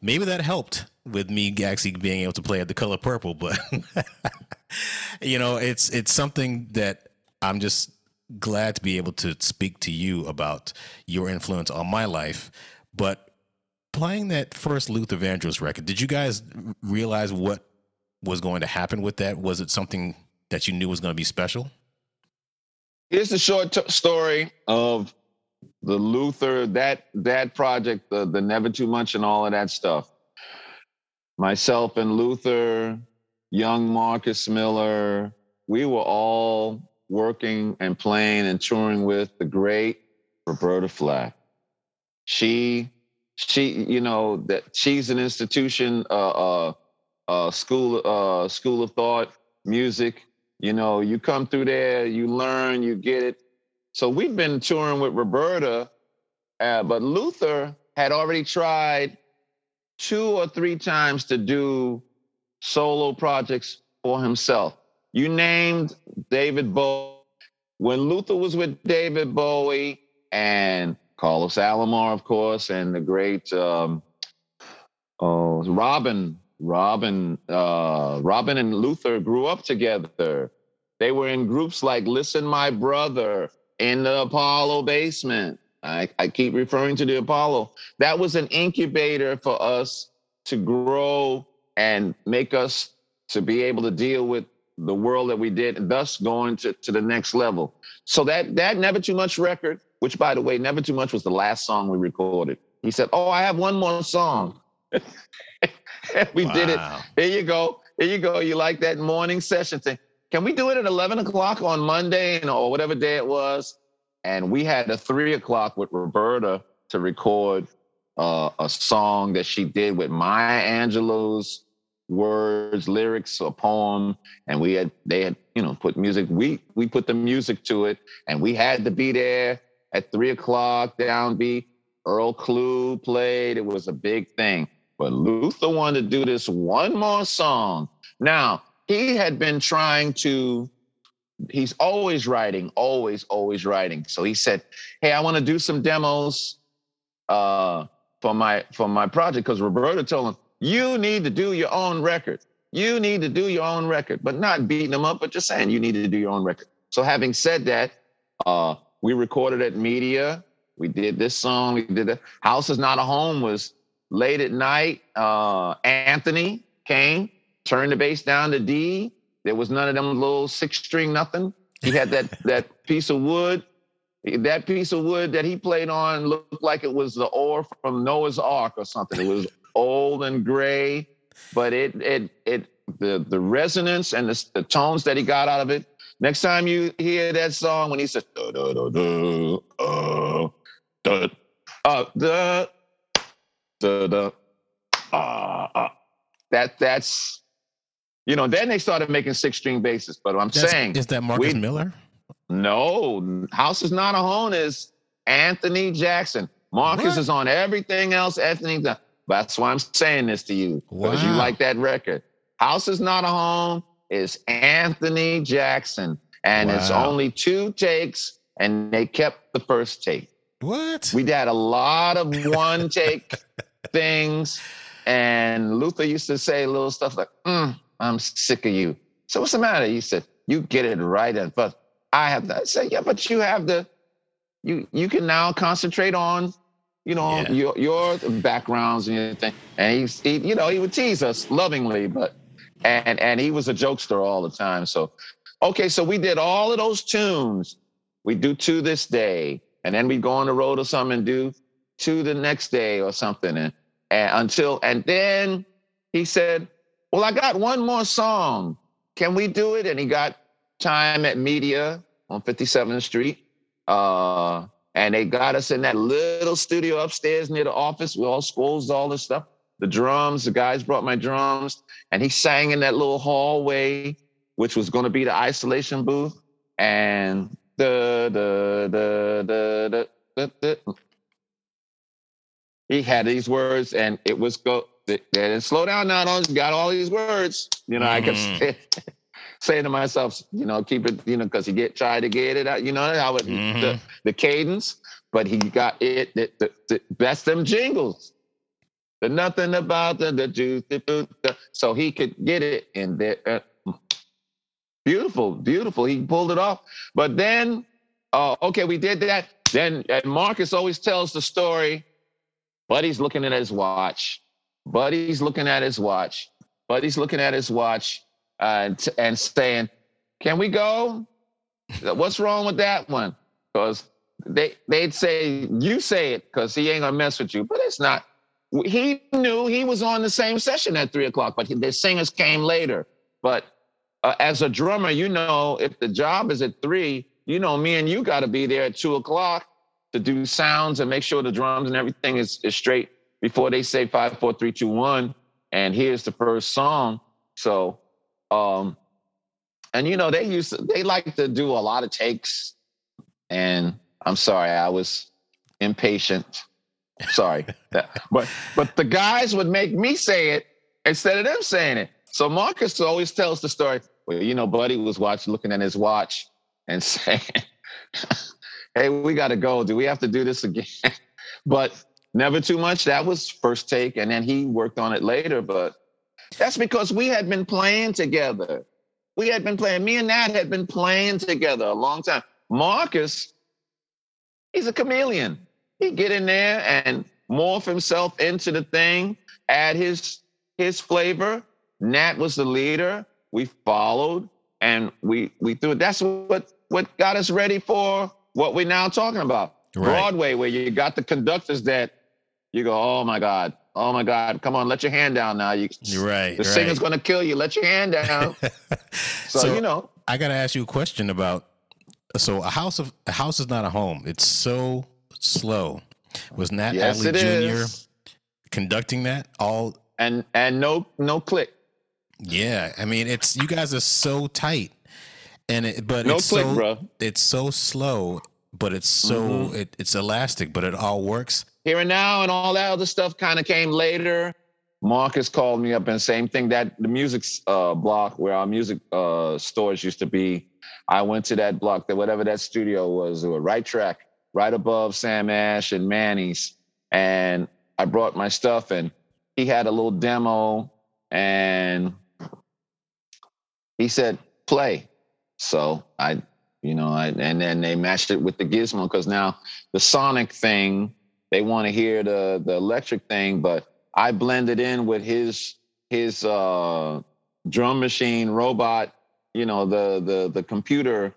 Speaker 2: Maybe that helped with me actually being able to play at the color purple, but [laughs] you know, it's it's something that I'm just glad to be able to speak to you about your influence on my life. But playing that first Luther Vandross record, did you guys realize what was going to happen with that? Was it something that you knew was going to be special?
Speaker 4: Here's the short t- story of the Luther that that project, the the Never Too Much and all of that stuff. Myself and Luther, young Marcus Miller, we were all working and playing and touring with the great Roberta Flack. She she, you know, that she's an institution, uh, uh, uh, school, uh, school of thought, music. You know, you come through there, you learn, you get it. So we've been touring with Roberta, uh, but Luther had already tried two or three times to do solo projects for himself. You named David Bowie. When Luther was with David Bowie and Carlos Alomar, of course, and the great um, oh, Robin. Robin, uh, Robin and Luther grew up together. They were in groups like Listen My Brother in the Apollo basement. I, I keep referring to the Apollo. That was an incubator for us to grow and make us to be able to deal with the world that we did, thus going to, to the next level. So that that never too much record which by the way, Never Too Much was the last song we recorded. He said, Oh, I have one more song. [laughs] we wow. did it. Here you go. Here you go. You like that morning session thing. Can we do it at 11 o'clock on Monday or whatever day it was? And we had a three o'clock with Roberta to record uh, a song that she did with Maya Angelou's words, lyrics, a poem, and we had they had you know put music. We we put the music to it, and we had to be there at three o'clock downbeat. Earl Klugh played. It was a big thing. But Luther wanted to do this one more song. Now, he had been trying to, he's always writing, always, always writing. So he said, Hey, I want to do some demos uh, for my for my project. Because Roberta told him, you need to do your own record. You need to do your own record, but not beating them up, but just saying you need to do your own record. So having said that, uh, we recorded at media. We did this song. We did the House is Not a Home was late at night. Uh, Anthony came, turned the bass down to D. There was none of them little six string nothing. He had that [laughs] that piece of wood. That piece of wood that he played on looked like it was the oar from Noah's Ark or something. It was old and gray, but it it it the the resonance and the, the tones that he got out of it Next time you hear that song when he says da da da da uh, da uh, da da da uh, uh, that that's you know then they started making six string basses. But I'm that's, saying
Speaker 2: is that Marcus we, Miller?
Speaker 4: No, House is not a home is Anthony Jackson. Marcus what? is on everything else. Anthony, that's why I'm saying this to you because wow. you like that record. House is not a home is Anthony Jackson. And wow. it's only two takes, and they kept the first take.
Speaker 2: What?
Speaker 4: We did a lot of one [laughs] take things. And Luther used to say little stuff like, mm, I'm sick of you. So what's the matter? He said, you get it right and first. I have that. I said, yeah, but you have the, you you can now concentrate on, you know,
Speaker 2: Yeah.
Speaker 4: your your backgrounds and everything. And he's, he, you know, he would tease us lovingly, but, and and he was a jokester all the time. So, okay, so we did all of those tunes. We do to this day, and then we go on the road or something and do to the next day or something, and, and until and then he said, "Well, I got one more song. Can we do it?" And he got time at Media on 57th Street, uh, and they got us in that little studio upstairs near the office. We all schools, all this stuff. The drums, the guys brought my drums, and he sang in that little hallway, which was going to be the isolation booth, and the the the the the. he had these words and it was go and slow down now don't got all these words you know i kept [laughs] Saying, to myself you know keep it you know because he get tried to get it out you know how it the,
Speaker 2: Mhm.
Speaker 4: the cadence but he got it the, the, the best them jingles the nothing about the the juice the, the, the- so he could get it in there uh, beautiful beautiful he pulled it off but then uh, okay we did that then marcus always tells the story Buddy's looking at his watch. Buddy's looking at his watch. Buddy's looking at his watch uh, and, and saying, "Can we go? What's wrong with that one?" Because they they'd say, "You say it," because he ain't gonna mess with you. But it's not. He knew he was on the same session at three o'clock, but the singers came later. But uh, as a drummer, you know, if the job is at three, you know, me and you got to be there at two o'clock to do sounds and make sure the drums and everything is, is straight before they say five, four, three, two, one. And here's the first song. So, um, and you know, they used to, they like to do a lot of takes. And I'm sorry, I was impatient. Sorry. [laughs] But but the guys would make me say it instead of them saying it. So Marcus always tells the story. Well, you know, Buddy was watching, looking at his watch and [laughs] saying, hey, we got to go. Do we have to do this again? [laughs] but never too much. That was first take. And then he worked on it later. But that's because we had been playing together. We had been playing, me and Nat had been playing together a long time. Marcus, he's a chameleon. He'd get in there and morph himself into the thing, add his his flavor. Nat was the leader. We followed and we we threw it. That's what what got us ready for what we're now talking about.
Speaker 2: Right.
Speaker 4: Broadway, where you got the conductors that you go, oh my God, oh my God, come on, let your hand down now. You
Speaker 2: You're right.
Speaker 4: the
Speaker 2: right.
Speaker 4: singer's gonna kill you. Let your hand down. [laughs] So,
Speaker 2: So-
Speaker 4: you know,
Speaker 2: I got to ask you a question about. So a house of a house is not a home. It's so slow. Was Nat
Speaker 4: yes, Adderley
Speaker 2: Jr.
Speaker 4: is.
Speaker 2: conducting that all?
Speaker 4: And and no no click.
Speaker 2: Yeah, I mean it's you guys are so tight, and it, but
Speaker 4: No
Speaker 2: it's
Speaker 4: click,
Speaker 2: so
Speaker 4: bro.
Speaker 2: it's so slow, but it's so
Speaker 4: Mhm.
Speaker 2: it, it's elastic, but it all works.
Speaker 4: Here and now and all that other stuff kind of came later. Marcus called me up and same thing that the music uh, block where our music uh, stores used to be. I went to that block, that whatever that studio was, or right track, right above Sam Ash and Manny's, and I brought my stuff and he had a little demo and he said play. So I, you know, and then they matched it with the gizmo because now the sonic thing they want to hear the the electric thing, but I blended in with his his uh drum machine robot, you know, the the the computer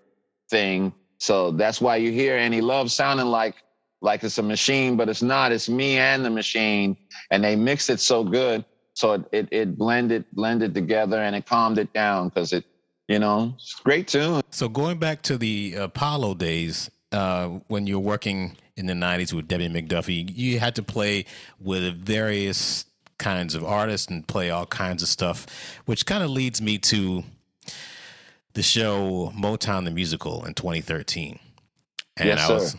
Speaker 4: thing. So that's why you hear Any Love sounding like like it's a machine, but it's not. It's me and the machine, and they mixed it so good, so it it, it blended blended together and it calmed it down because it, you know, it's great tune.
Speaker 2: So going back to the Apollo days, uh, when you were working in the '90s with Debbie McDuffie, you had to play with various kinds of artists and play all kinds of stuff, which kind of leads me to the show Motown the Musical in 2013. And
Speaker 4: Yes,
Speaker 2: I
Speaker 4: sir.
Speaker 2: was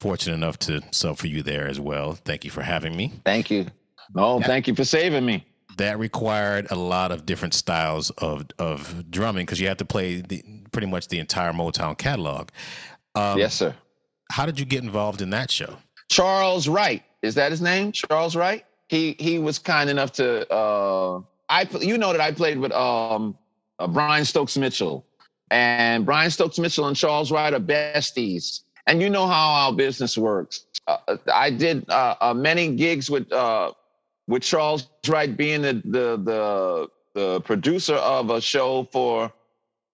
Speaker 2: fortunate enough to sub for you there as well. Thank you for having me.
Speaker 4: Thank you. No, thank you for saving me.
Speaker 2: That required a lot of different styles of of drumming because you had to play the, pretty much the entire Motown catalog. Um,
Speaker 4: yes, sir.
Speaker 2: How did you get involved in that show?
Speaker 4: Charles Wright. Is that his name? Charles Wright? He he was kind enough to uh I you know that I played with um uh, Brian Stokes Mitchell, and Brian Stokes Mitchell and Charles Wright are besties, and you know how our business works. Uh, I did uh, uh, many gigs with uh, with Charles Wright being the the the, the producer of a show for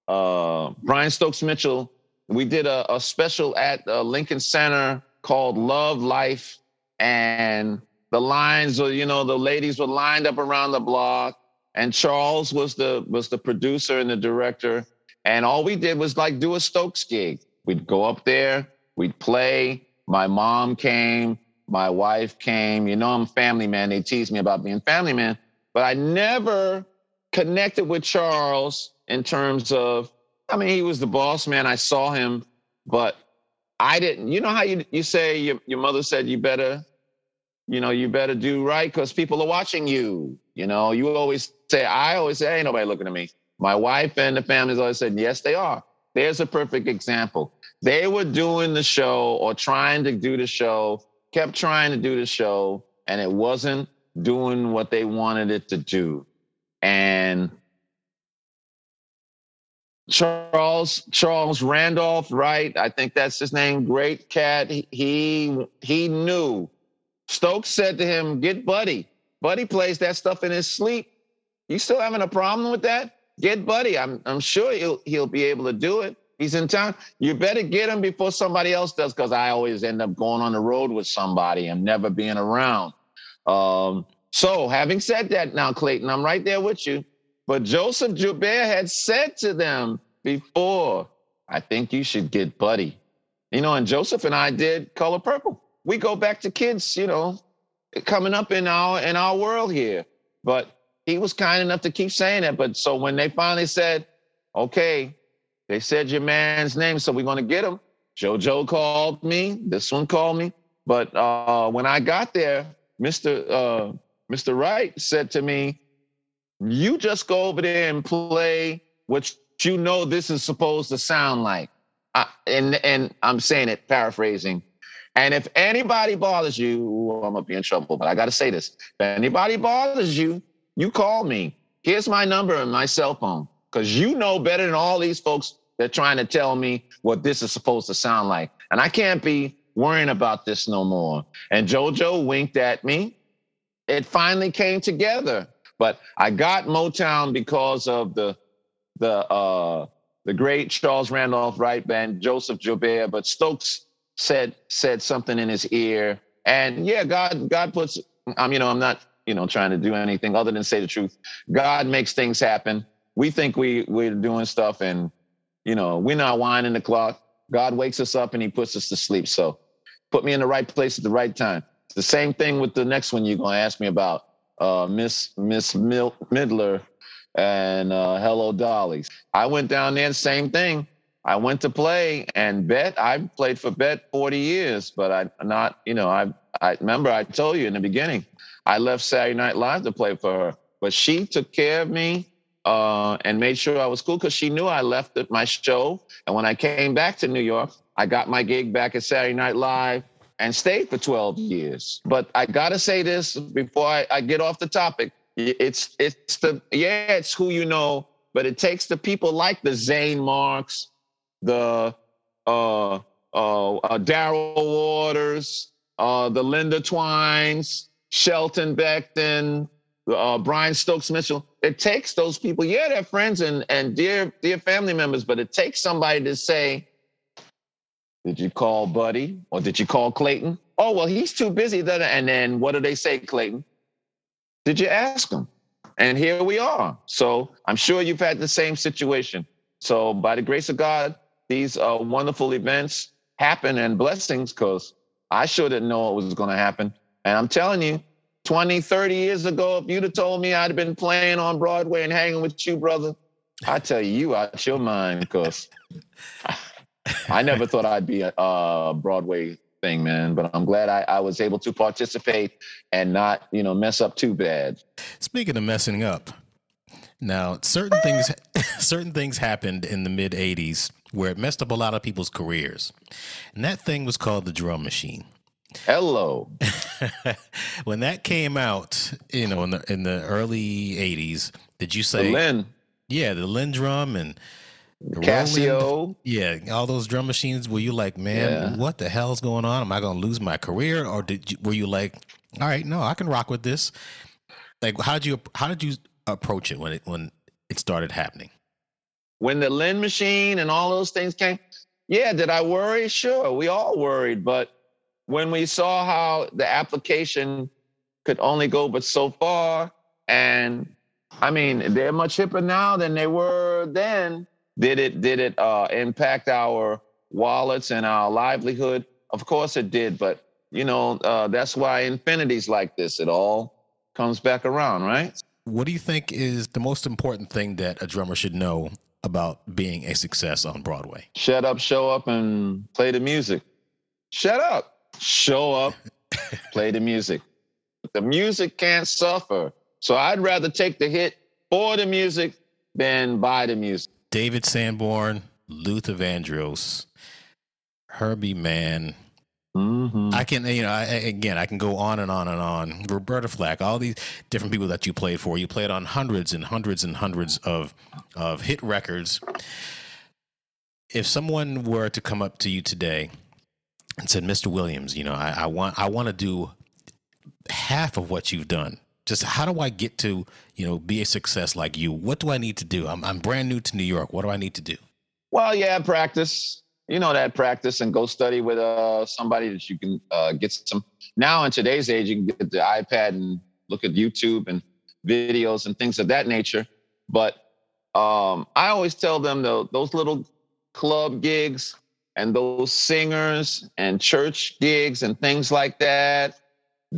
Speaker 4: uh, Brian Stokes Mitchell. We did a, a special at uh, Lincoln Center called Love Life, and the lines were, you know, the ladies were lined up around the block, and Charles was the was the producer and the director, and all we did was like do a Stokes gig. We'd go up there, we'd play. My mom came, my wife came. You know, I'm family man. They tease me about being family man, but I never connected with Charles in terms of, I mean, he was the boss man. I saw him, but I didn't. You know how you you say your, your mother said you better, you know, you better do right because people are watching you. You know, you always say, I always say, ain't nobody looking at me. My wife and the family's always said, yes, they are. There's a perfect example. They were doing the show or trying to do the show, kept trying to do the show, and it wasn't doing what they wanted it to do. And Charles Charles Randolph Wright, I think that's his name. Great cat. He he, he knew. Stokes said to him, "Get Buddy. Buddy plays that stuff in his sleep. You still having a problem with that? Get Buddy. I'm I'm sure he'll he'll be able to do it. He's in town. You better get him before somebody else does, because I always end up going on the road with somebody and never being around. Um, so, having said that, now Clayton, I'm right there with you. But Joseph Joubert had said to them before, I think you should get Buddy. You know, and Joseph and I did Color Purple. We go back to kids, you know, coming up in our in our world here. But he was kind enough to keep saying it. But so when they finally said, okay, they said your man's name, so we're gonna get him. JoJo called me, this one called me. But uh, when I got there, Mr. Uh, Mr. Wright said to me, you just go over there and play what you know this is supposed to sound like. Uh, and and I'm saying it paraphrasing. And if anybody bothers you, ooh, I'm gonna be in trouble, but I gotta say this. If anybody bothers you, you call me. Here's my number and my cell phone. Because you know better than all these folks that are trying to tell me what this is supposed to sound like. And I can't be worrying about this no more. And JoJo winked at me. It finally came together. But I got Motown because of the the uh, the great Charles Randolph Wright band, Joseph Joubert. But Stokes said said something in his ear, and yeah, God God puts. I'm you know I'm not you know trying to do anything other than say the truth. God makes things happen. We think we we're doing stuff, and you know we're not winding the clock. God wakes us up and He puts us to sleep. So put me in the right place at the right time. The same thing with the next one you're gonna ask me about uh, Miss Miss Mil- Midler and uh, Hello Dollies. I went down there, same thing. I went to play and Bet. I played for Bet 40 years, but I not, you know, I I remember I told you in the beginning, I left Saturday Night Live to play for her, but she took care of me uh, and made sure I was cool because she knew I left my show. And when I came back to New York, I got my gig back at Saturday Night Live and stayed for 12 years. But I gotta say this before I, I get off the topic. It's it's the yeah, it's who you know, but it takes the people like the Zane Marks, the uh, uh, uh Daryl Waters, uh, the Linda Twines, Shelton Becton, uh, Brian Stokes Mitchell. It takes those people. Yeah, they're friends and and dear dear family members, but it takes somebody to say, did you call Buddy or did you call Clayton? Oh, well, he's too busy. then And then what do they say, Clayton? Did you ask him? And here we are. So I'm sure you've had the same situation. So by the grace of God, these uh, wonderful events happen and blessings because I sure didn't know what was going to happen. And I'm telling you, 20, 30 years ago, if you'd have told me I'd have been playing on Broadway and hanging with you, brother, I tell you, you out your mind because I never thought I'd be a, a Broadway thing, man. But I'm glad I, I, was able to participate and not, you know, mess up too bad.
Speaker 2: Speaking of messing up, now certain things [laughs] certain things happened in the mid '80s where it messed up a lot of people's careers, and that thing was called the drum machine.
Speaker 4: Hello. [laughs]
Speaker 2: when that came out, you know, in the in the early '80s, did you say
Speaker 4: The Linn,
Speaker 2: yeah, the LinnDrum and the Roland?
Speaker 4: Casio.
Speaker 2: Yeah, all those drum machines. Were you like, man,
Speaker 4: Yeah.
Speaker 2: what the hell's going on? Am I going to lose my career, or did you, were you like, all right, no, I can rock with this? Like, how did you how did you approach it when it when it started happening?
Speaker 4: when the Linn machine and all those things came, yeah, did I worry? Sure, we all worried. But when we saw how the application could only go but so far, and I mean, they're much hipper now than they were then. Did it did it uh, impact our wallets and our livelihood? Of course it did, but you know uh, that's why infinities like this. It all comes back around, right?
Speaker 2: What do you think is the most important thing that a drummer should know about being a success on Broadway?
Speaker 4: Shut up, show up, and play the music. Shut up, show up, play the music. The music can't suffer. So I'd rather take the hit for the music than buy the music.
Speaker 2: David Sanborn, Luther Vandross, Herbie Mann.
Speaker 4: Mm-hmm.
Speaker 2: I can, you know, I, again, I can go on and on and on. Roberta Flack, all these different people that you played for. You played on hundreds and hundreds and hundreds of of hit records. If someone were to come up to you today and said, "Mr. Williams, you know, I, I want I want to do half of what you've done. Just how do I get to, you know, be a success like you? What do I need to do? I'm I'm brand new to New York. What do I need to do?"
Speaker 4: Well, yeah, practice. You know that practice and go study with uh, somebody that you can uh, get some. Now in today's age, you can get the iPad and look at YouTube and videos and things of that nature. But um, I always tell them though those little club gigs and those singers and church gigs and things like that,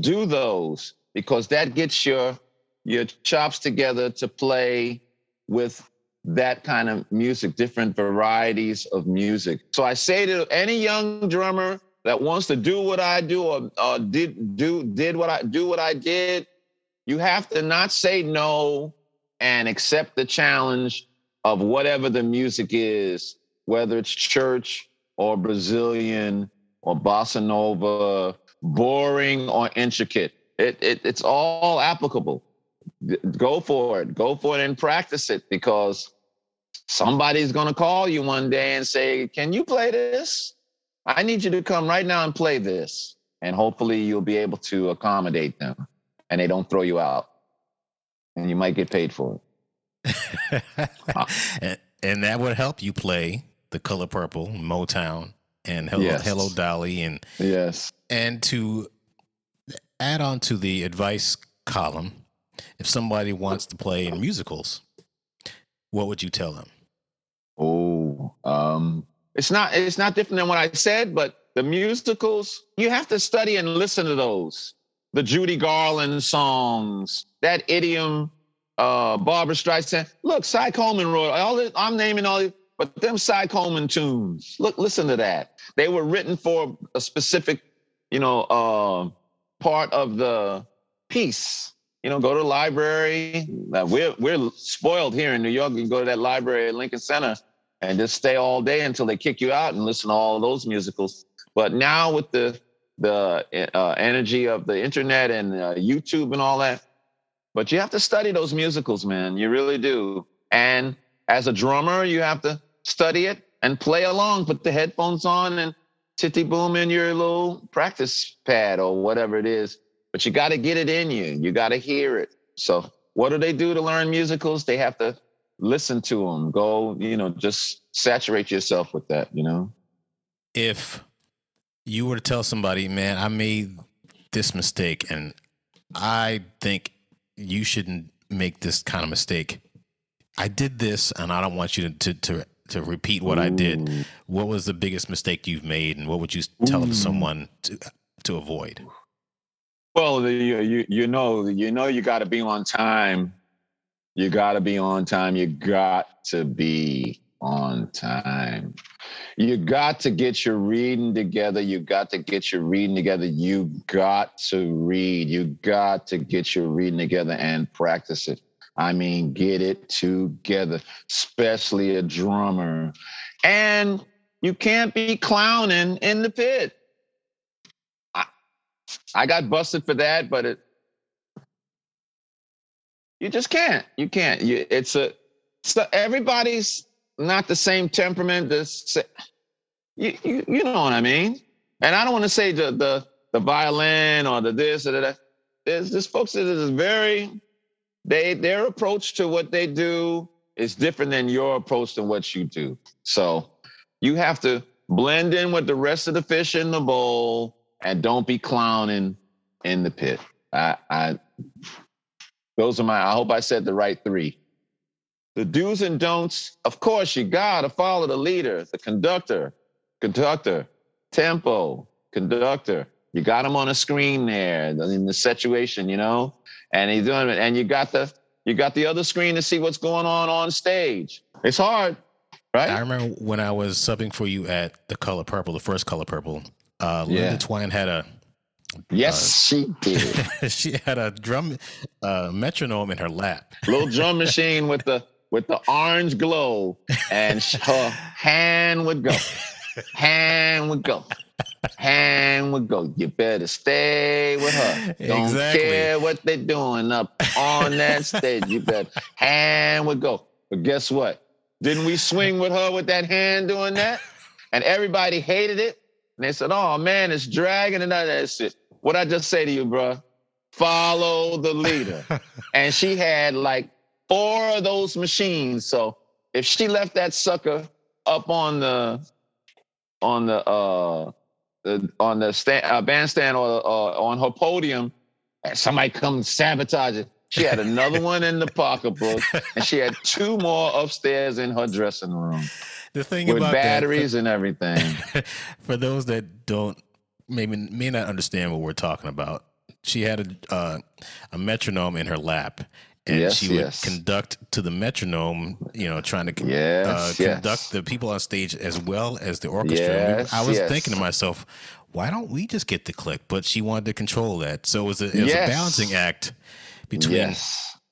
Speaker 4: do those because that gets your your chops together to play with that kind of music, different varieties of music. So I say to any young drummer that wants to do what I do or, or did do did what I do what I did, you have to not say no and accept the challenge of whatever the music is, whether it's church or Brazilian or bossa nova, boring or intricate. It, it it's all applicable. Go for it. Go for it and practice it because somebody's going to call you one day and say can you play this? I need you to come right now and play this. And hopefully you'll be able to accommodate them and they don't throw you out. And you might get paid for it. [laughs]
Speaker 2: And, and that would help you play the color purple, Motown, and Hello,
Speaker 4: Yes.
Speaker 2: Hello Dolly, and
Speaker 4: yes
Speaker 2: and to add on to the advice column, if somebody wants to play in musicals, what would you tell them?
Speaker 4: Oh, um, it's not it's not different than what I said, but the musicals you have to study and listen to those. The Judy Garland songs, that idiom, uh, Barbra Streisand. Look, Cy Coleman wrote all. I'm naming all, the- but them Coleman tunes. Look, listen to that. They were written for a specific, you know, uh, part of the piece. You know, go to the library. Uh, we're we're spoiled here in New York. You can go to that library at Lincoln Center and just stay all day until they kick you out and listen to all those musicals. But now with the the uh, energy of the internet and uh, YouTube and all that, but you have to study those musicals, man. You really do. And as a drummer, you have to study it and play along. Put the headphones on and titty boom in your little practice pad or whatever it is. But you got to get it in you. You got to hear it. So what do they do to learn musicals? They have to listen to them. Go, you know, just saturate yourself with that. You know.
Speaker 2: If you were to tell somebody, man, I made this mistake and I think you shouldn't make this kind of mistake. I did this and I don't want you to to to, to repeat what I did. What was the biggest mistake you've made and what would you tell
Speaker 4: Ooh.
Speaker 2: someone to to avoid?
Speaker 4: Well, you you know you know you got to be on time. You got to be on time. You got to be on time. You got to get your reading together. You got to get your reading together. You got to read. You got to get your reading together and practice it. I mean, get it together, especially a drummer. And you can't be clowning in the pit. I I got busted for that, but it you just can't. You can't. You, it's a so everybody's not the same temperament. This you, you you know what I mean. And I don't want to say the the the violin or the this or the that. There's this folks that is very they their approach to what they do is different than your approach to what you do. So you have to blend in with the rest of the fish in the bowl and don't be clowning in the pit. I, I those are my I hope I said the right three. The do's and don'ts, of course, you gotta follow the leader, the conductor, conductor, tempo, conductor. You got him on a screen there in the situation, you know, and he's doing it. And you got the you got the other screen to see what's going on on stage. It's hard, right?
Speaker 2: I remember when I was subbing for you at the Color Purple, the first Color Purple. Uh, Linda yeah. Twine had a
Speaker 4: Yes, uh, she did. [laughs]
Speaker 2: she had a drum uh, metronome in her lap.
Speaker 4: Little drum machine with the with the orange glow, and her hand would go, [laughs] hand would go, hand would go. You better stay with her. Don't exactly. care what they're doing up on that [laughs] stage. You better hand would go. But guess what? Didn't we swing with her with that hand doing that? And everybody hated it. And they said, "Oh man, it's dragging and all that shit." What I just say to you, bro? Follow the leader. [laughs] and she had like four of those machines. So if she left that sucker up on the on the uh on the stand, uh, bandstand or uh, on her podium, and somebody come sabotage it. She had another [laughs] one in the pocketbook, and she had two more upstairs in her dressing room.
Speaker 2: The thing
Speaker 4: with
Speaker 2: about
Speaker 4: batteries
Speaker 2: that,
Speaker 4: and everything. [laughs]
Speaker 2: For those that don't maybe may not understand what we're talking about, she had a uh, a metronome in her lap, and yes, she would yes. conduct to the metronome, you know, trying to yes, uh, conduct the people on stage as well as the orchestra. I was thinking to myself, why don't we just get the click? But she wanted to control that, so it was a, it was a balancing act between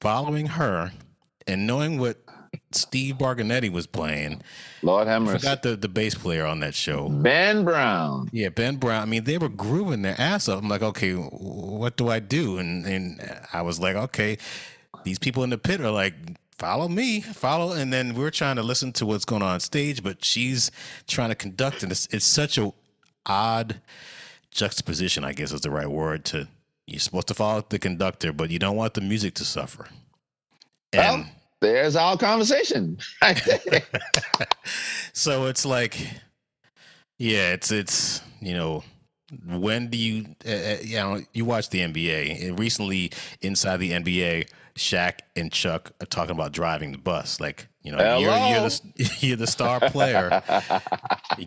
Speaker 2: following her and knowing what Steve Bargonetti was playing.
Speaker 4: Lord have mercy.
Speaker 2: I forgot the, the bass player on that show.
Speaker 4: Ben Brown.
Speaker 2: Yeah, Ben Brown. I mean, they were grooving their ass off. I'm like, okay, what do I do? And and I was like, okay, these people in the pit are like, follow me, follow. And then we're trying to listen to what's going on, on stage, but she's trying to conduct. And it's, it's such a odd juxtaposition, I guess is the right word to, you're supposed to follow the conductor, but you don't want the music to suffer.
Speaker 4: And well, there's our conversation. [laughs]
Speaker 2: so it's like, yeah, it's, it's, you know, when do you, uh you know, you watch the NBA and recently inside the NBA, Shaq and Chuck are talking about driving the bus. Like, you know, you're, you're, the, [laughs] you're the star player.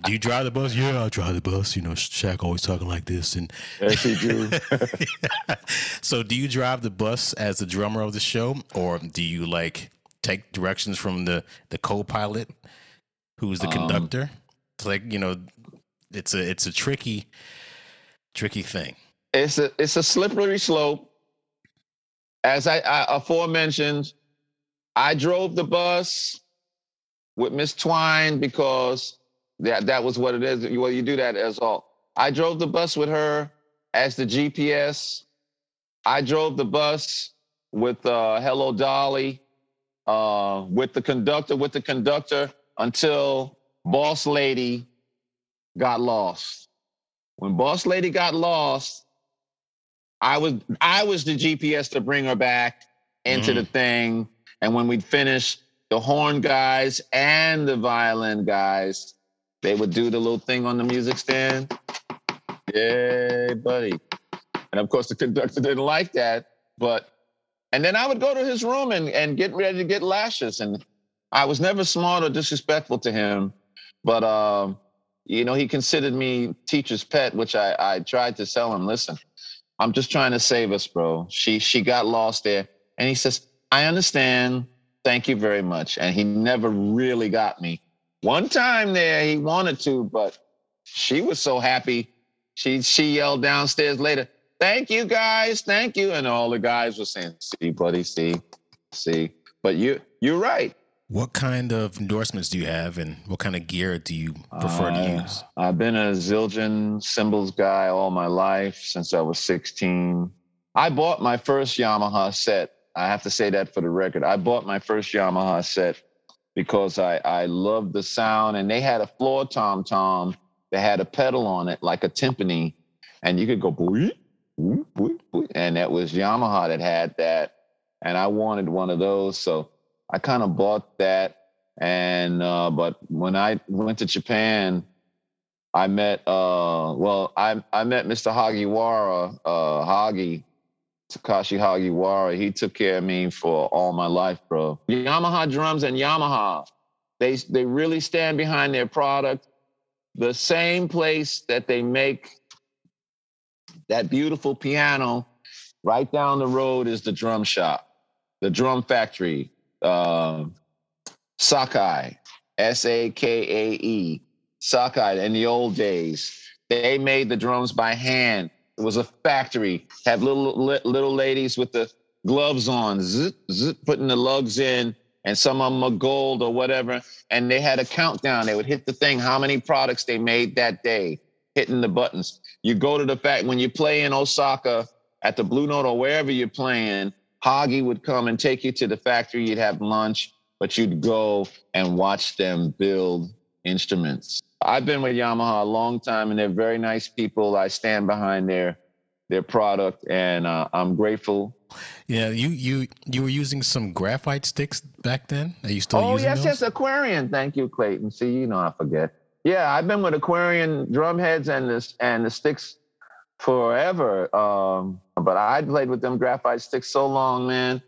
Speaker 2: do you drive the bus? Yeah, I drive the bus. You know, Shaq always talking like this. And
Speaker 4: yes, he do. [laughs]
Speaker 2: So, do you drive the bus as the drummer of the show, or do you like take directions from the the co-pilot, who's the um, conductor? It's like you know, it's a it's a tricky, tricky thing.
Speaker 4: It's a it's a slippery slope as I, I aforementioned, I drove the bus with Miss Twine because that that was what it is. Well, you do that as all. I drove the bus with her as the GPS. I drove the bus with uh, Hello Dolly, uh, with the conductor, with the conductor until Boss Lady got lost. When Boss Lady got lost, I was I was the GPS to bring her back into mm. the thing. And when we'd finish, the horn guys and the violin guys, they would do the little thing on the music stand. Yay, buddy. And of course, the conductor didn't like that. But and then I would go to his room and, and get ready to get lashes. And I was never smart or disrespectful to him. But um, you know, he considered me teacher's pet, which I, I tried to sell him, listen, I'm just trying to save us, bro. She she got lost there. And he says, I understand. Thank you very much. And he never really got me. One time there, he wanted to, but she was so happy. She she yelled downstairs later, thank you guys, thank you. And all the guys were saying, see, buddy, see, see. But you you're right.
Speaker 2: What kind of endorsements do you have, and what kind of gear do you prefer uh, to use?
Speaker 4: I've been a Zildjian cymbals guy all my life since I was 16. I bought my first Yamaha set. I have to say that for the record. I bought my first Yamaha set because I I loved the sound, and they had a floor tom tom that had a pedal on it like a timpani, and you could go boy, and that was Yamaha that had that, and I wanted one of those, so I kind of bought that. And uh, but when I went to Japan, I met uh, well, I I met Mr. Hagiwara, uh, Hagi, Takashi Hagiwara. He took care of me for all my life, bro. Yamaha drums and Yamaha, they they really stand behind their product. The same place that they make that beautiful piano, right down the road is the drum shop, the drum factory uh, Sakai, S A K A E, Sakai. In the old days, they made the drums by hand. It was a factory. Had little little ladies with the gloves on, zip, zip, putting the lugs in, and some of them are gold or whatever. And they had a countdown. They would hit the thing, how many products they made that day, hitting the buttons. You go to the fact when you play in Osaka at the Blue Note or wherever you're playing, Hagi would come and take you to the factory. You'd have lunch, but you'd go and watch them build instruments. I've been with Yamaha a long time, and they're very nice people. I stand behind their their product, and uh, I'm grateful.
Speaker 2: Yeah, you you you were using some graphite sticks back then. Are you still
Speaker 4: oh,
Speaker 2: using
Speaker 4: yes,
Speaker 2: those?
Speaker 4: yes, Aquarian. Thank you, Clayton. See, you know I forget. Yeah, I've been with Aquarian drum heads and the and the sticks forever. Um, but I played with them graphite sticks so long, man.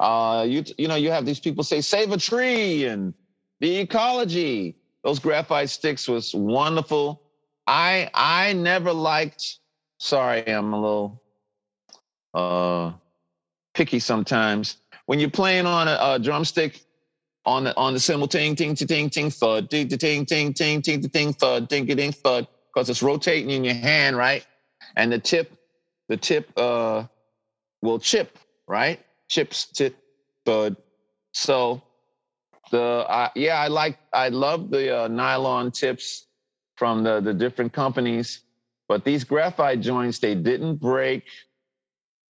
Speaker 4: Uh, you you know, you have these people say save a tree and the ecology. Those graphite sticks was wonderful. I I never liked. Sorry, I'm a little uh, picky sometimes. When you're playing on a, a drumstick on the on the cymbal ting ting ting ting ting thud ting ting ting ting ting ting thud ting ting thud because it's rotating in your hand, right? And the tip the tip uh, will chip, right? Chips, tip, bud. So the uh, yeah, I like I love the uh, nylon tips from the the different companies, but these graphite joints they didn't break,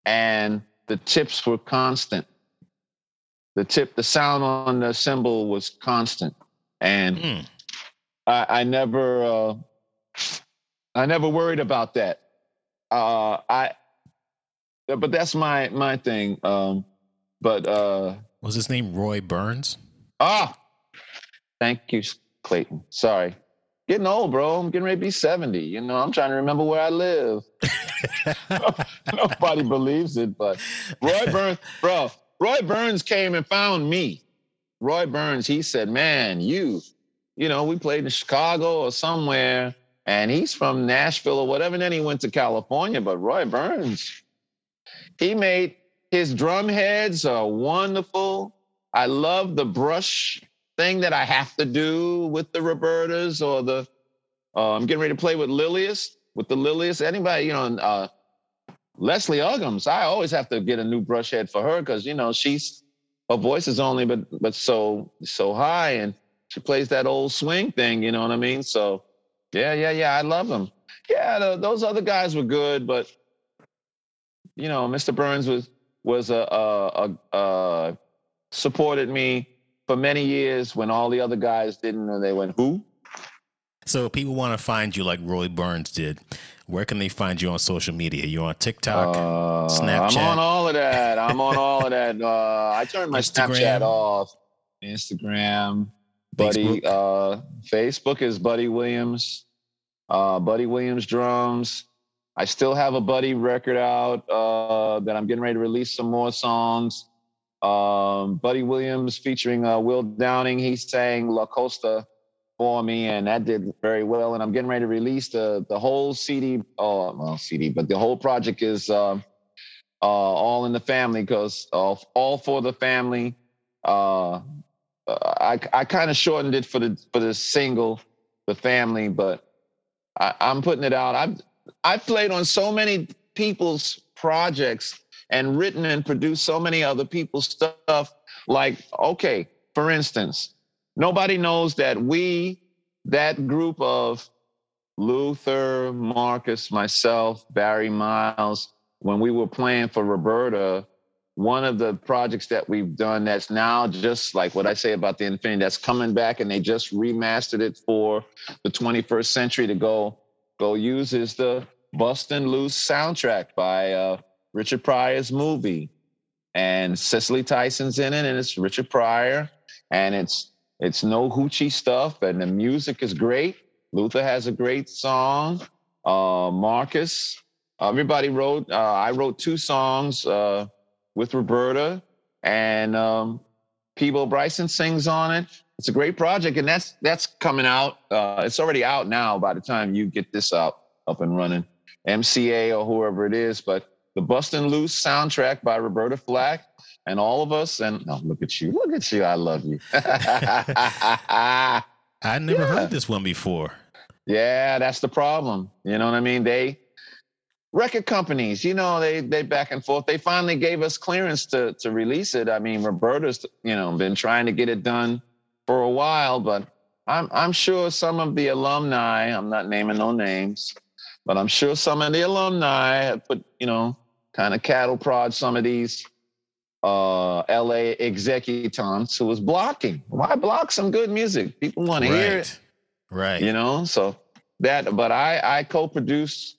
Speaker 4: and the tips were constant. The tip, the sound on the cymbal was constant, and mm. I, I never uh, I never worried about that uh, I, but that's my my thing. Um, but uh,
Speaker 2: was his name Roy Burns?
Speaker 4: Ah, thank you, Clayton. Sorry, getting old, bro. I'm getting ready to be seventy. You know, I'm trying to remember where I live. [laughs] [laughs] Nobody believes it, but Roy Burns, bro. Roy Burns came and found me. Roy Burns, he said, "Man, you, you know, we played in Chicago or somewhere." And he's from Nashville or whatever. And then he went to California. But Roy Burns, he made his drum heads are wonderful. I love the brush thing that I have to do with the Robertas or the. Uh, I'm getting ready to play with Lilius, with the Lilius. Anybody, you know, uh, Leslie Uggams. I always have to get a new brush head for her because you know she's her voice is only but but so so high and she plays that old swing thing. You know what I mean? So yeah, yeah, yeah. I love them. Yeah, the, those other guys were good, but you know, Mr. Burns was was a, a, a, a supported me for many years when all the other guys didn't, and they went, "Who?"
Speaker 2: So people want to find you like Roy Burns did. Where can they find you on social media? You're on TikTok, uh, Snapchat?
Speaker 4: I'm on all of that. I'm on all of that. Uh, I turned my Instagram. Snapchat off. Instagram, Buddy, Facebook. uh, Facebook is Buddy Williams. Uh, Buddy Williams drums. I still have a Buddy record out uh, that I'm getting ready to release some more songs. Um, Buddy Williams featuring uh, Will Downing. He sang La Costa for me, and that did very well. And I'm getting ready to release the the whole CD. Oh, well, CD, but the whole project is uh, uh, all in the family because all, all for the family. I I kind of shortened it for the for the single, the family, but I, I'm putting it out. I've I've played on so many people's projects and written and produced so many other people's stuff. Like, okay, for instance, nobody knows that we, that group of Luther, Marcus, myself, Barry Miles, when we were playing for Roberta, one of the projects that we've done that's now just like what I say about the Infinity, that's coming back and they just remastered it for the 21st century to go go use is the Bustin' Loose soundtrack by uh, Richard Pryor's movie. And Cicely Tyson's in it, and it's Richard Pryor, and it's it's no hoochie stuff, and the music is great. Luther has a great song. Uh, Marcus, everybody wrote. Uh, I wrote two songs. Uh, with Roberta, and um, Peabo Bryson sings on it. It's a great project, and that's that's coming out. Uh, it's already out now. By the time you get this up up and running, MCA or whoever it is, but the Bustin' Loose soundtrack by Roberta Flack and all of us. And oh, look at you, look at you. I love you. [laughs]
Speaker 2: I never yeah. heard this one before.
Speaker 4: Yeah, that's the problem. You know what I mean? They record companies, you know, they they back and forth. They finally gave us clearance to to release it. I mean, Roberta's, you know, been trying to get it done for a while, but I'm I'm sure some of the alumni, I'm not naming no names, but I'm sure some of the alumni have put, you know, kind of cattle prod some of these uh LA executants who was blocking. Why block some good music? People want right. to hear it.
Speaker 2: Right.
Speaker 4: You know, so that but I I co-produced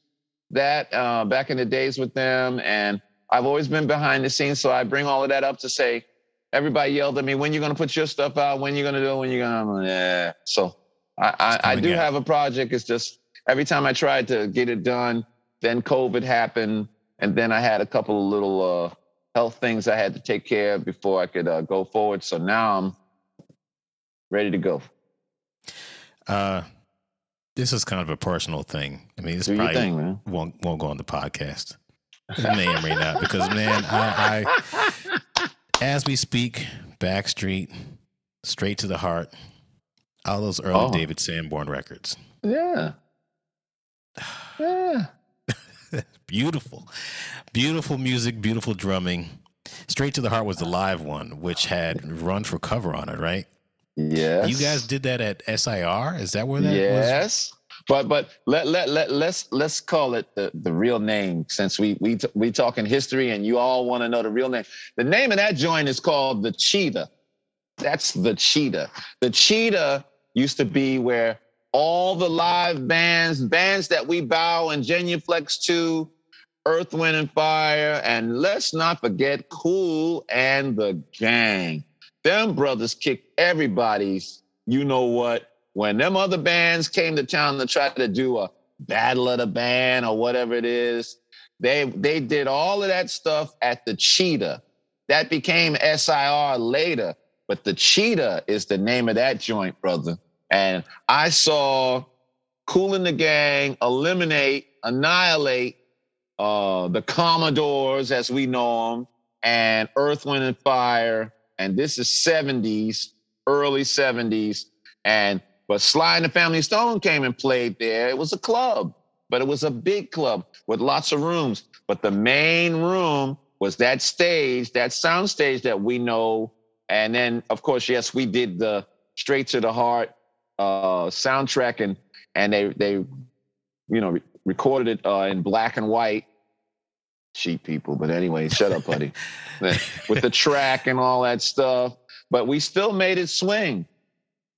Speaker 4: that uh, back in the days with them. And I've always been behind the scenes. So I bring all of that up to say, everybody yelled at me, when you going to put your stuff out? When you going to do it? When you going to, yeah. So I, I, I do have a project. It's just every time I tried to get it done, then COVID happened. And then I had a couple of little uh, health things I had to take care of before I could uh, go forward. So now I'm ready to go.
Speaker 2: Uh, this is kind of a personal thing. I mean, this Do probably thing, won't won't go on the podcast. It may or may not because man, I, I as we speak, Backstreet, straight to the heart, all those early oh. David Sanborn records.
Speaker 4: Yeah. Yeah. [laughs]
Speaker 2: beautiful, beautiful music, beautiful drumming. Straight to the Heart was the live one, which had Run for Cover on it, right?
Speaker 4: Yes.
Speaker 2: You guys did that at SIR? Is that where that was?
Speaker 4: yes. was? But but let let let let's let's call it the, the real name since we we we talking history and you all want to know the real name. The name of that joint is called the Cheetah. That's the Cheetah. The Cheetah used to be where all the live bands, bands that we bow and genuflex to, Earth, Wind, and Fire, and let's not forget Kool and the Gang. Them brothers kicked everybody's, you know what, when them other bands came to town to try to do a battle of the band or whatever it is, they they did all of that stuff at the Cheetah. That became SIR later, but the Cheetah is the name of that joint, brother. And I saw Kool and the Gang eliminate, annihilate uh, the Commodores as we know them, and Earth, Wind, and Fire. And this is 70s, early 70s. And but Sly and the Family Stone came and played there. It was a club, but it was a big club with lots of rooms. But the main room was that stage, that sound stage that we know. And then, of course, yes, we did the Straight to the Heart uh, soundtrack, and and they they you know re- recorded it uh, in black and white. Cheap people, but anyway, shut up, buddy. [laughs] With the track and all that stuff, but we still made it swing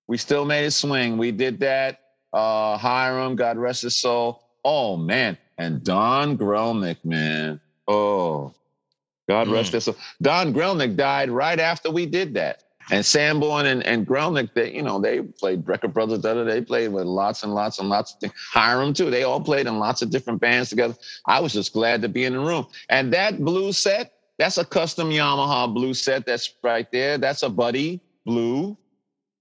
Speaker 4: we still made it swing. We did that. Uh, Hiram, God rest his soul. Oh man, and Don Grelnick, man. Oh, God mm. rest his soul. Don Grelnick died right after we did that. And Sanborn and, and Grelnick, they, you know, they played Brecker Brothers, they played with lots and lots and lots of things. Hiram too. They all played in lots of different bands together. I was just glad to be in the room. And that blue set, that's a custom Yamaha blue set. That's right there. That's a buddy blue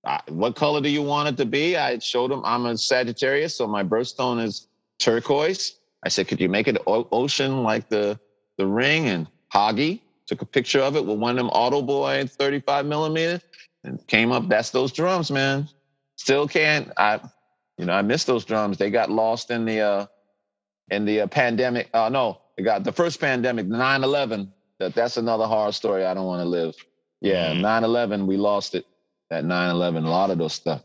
Speaker 4: I, what color do you want it to be? I showed him I'm a Sagittarius, so my birthstone is turquoise. I said, could you make it ocean like the the ring? And Hagi took a picture of it with one of them Auto Boy 35 millimeter and came up. That's those drums, man. Still can't. I, you know, I miss those drums. They got lost in the uh in the uh, pandemic. Uh, no, they got the first pandemic, 9/11. That that's another horror story. I don't want to live. Yeah, 9/11. We lost it that 9/11, a lot of those stuff.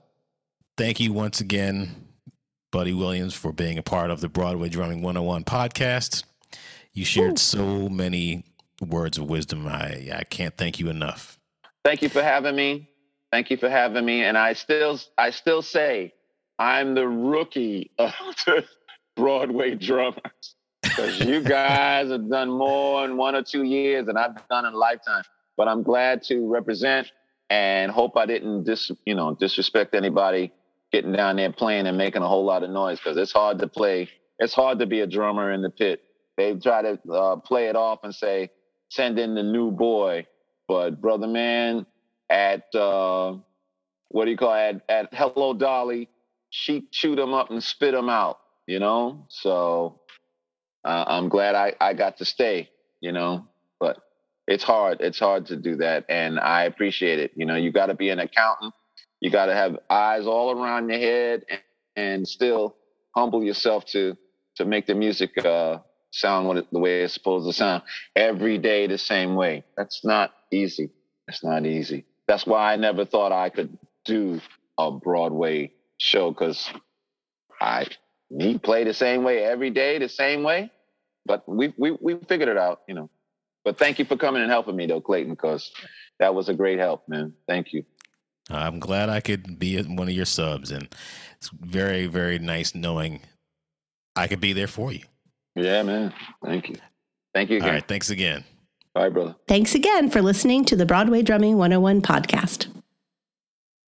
Speaker 2: Thank you once again, Buddy Williams, for being a part of the Broadway Drumming 101 podcast. You shared Ooh. so many words of wisdom. I I can't thank you enough.
Speaker 4: Thank you for having me. Thank you for having me. And I still I still say I'm the rookie of [laughs] the Broadway drummers because you [laughs] guys have done more in one or two years than I've done in a lifetime. But I'm glad to represent and hope I didn't dis you know disrespect anybody getting down there playing and making a whole lot of noise because it's hard to play. It's hard to be a drummer in the pit. They try to uh, play it off and say, "Send in the new boy," but brother man, at uh, what do you call it? At, at Hello Dolly, she chewed them up and spit them out. You know, so uh, I'm glad I I got to stay. You know, but it's hard. It's hard to do that, and I appreciate it. You know, you got to be an accountant. You got to have eyes all around your head, and, and still humble yourself to to make the music uh, sound what it, the way it's supposed to sound every day the same way. That's not easy. It's not easy. That's why I never thought I could do a Broadway show because I me play the same way every day, the same way. But we we we figured it out, you know. But thank you for coming and helping me though, Clayton, because that was a great help, man. Thank you.
Speaker 2: I'm glad I could be one of your subs, and it's very very nice knowing I could be there for you.
Speaker 4: Yeah, man. Thank you. Thank you again.
Speaker 2: All right. Thanks again.
Speaker 4: Bye, brother.
Speaker 1: Thanks again for listening to the Broadway Drumming 101 podcast.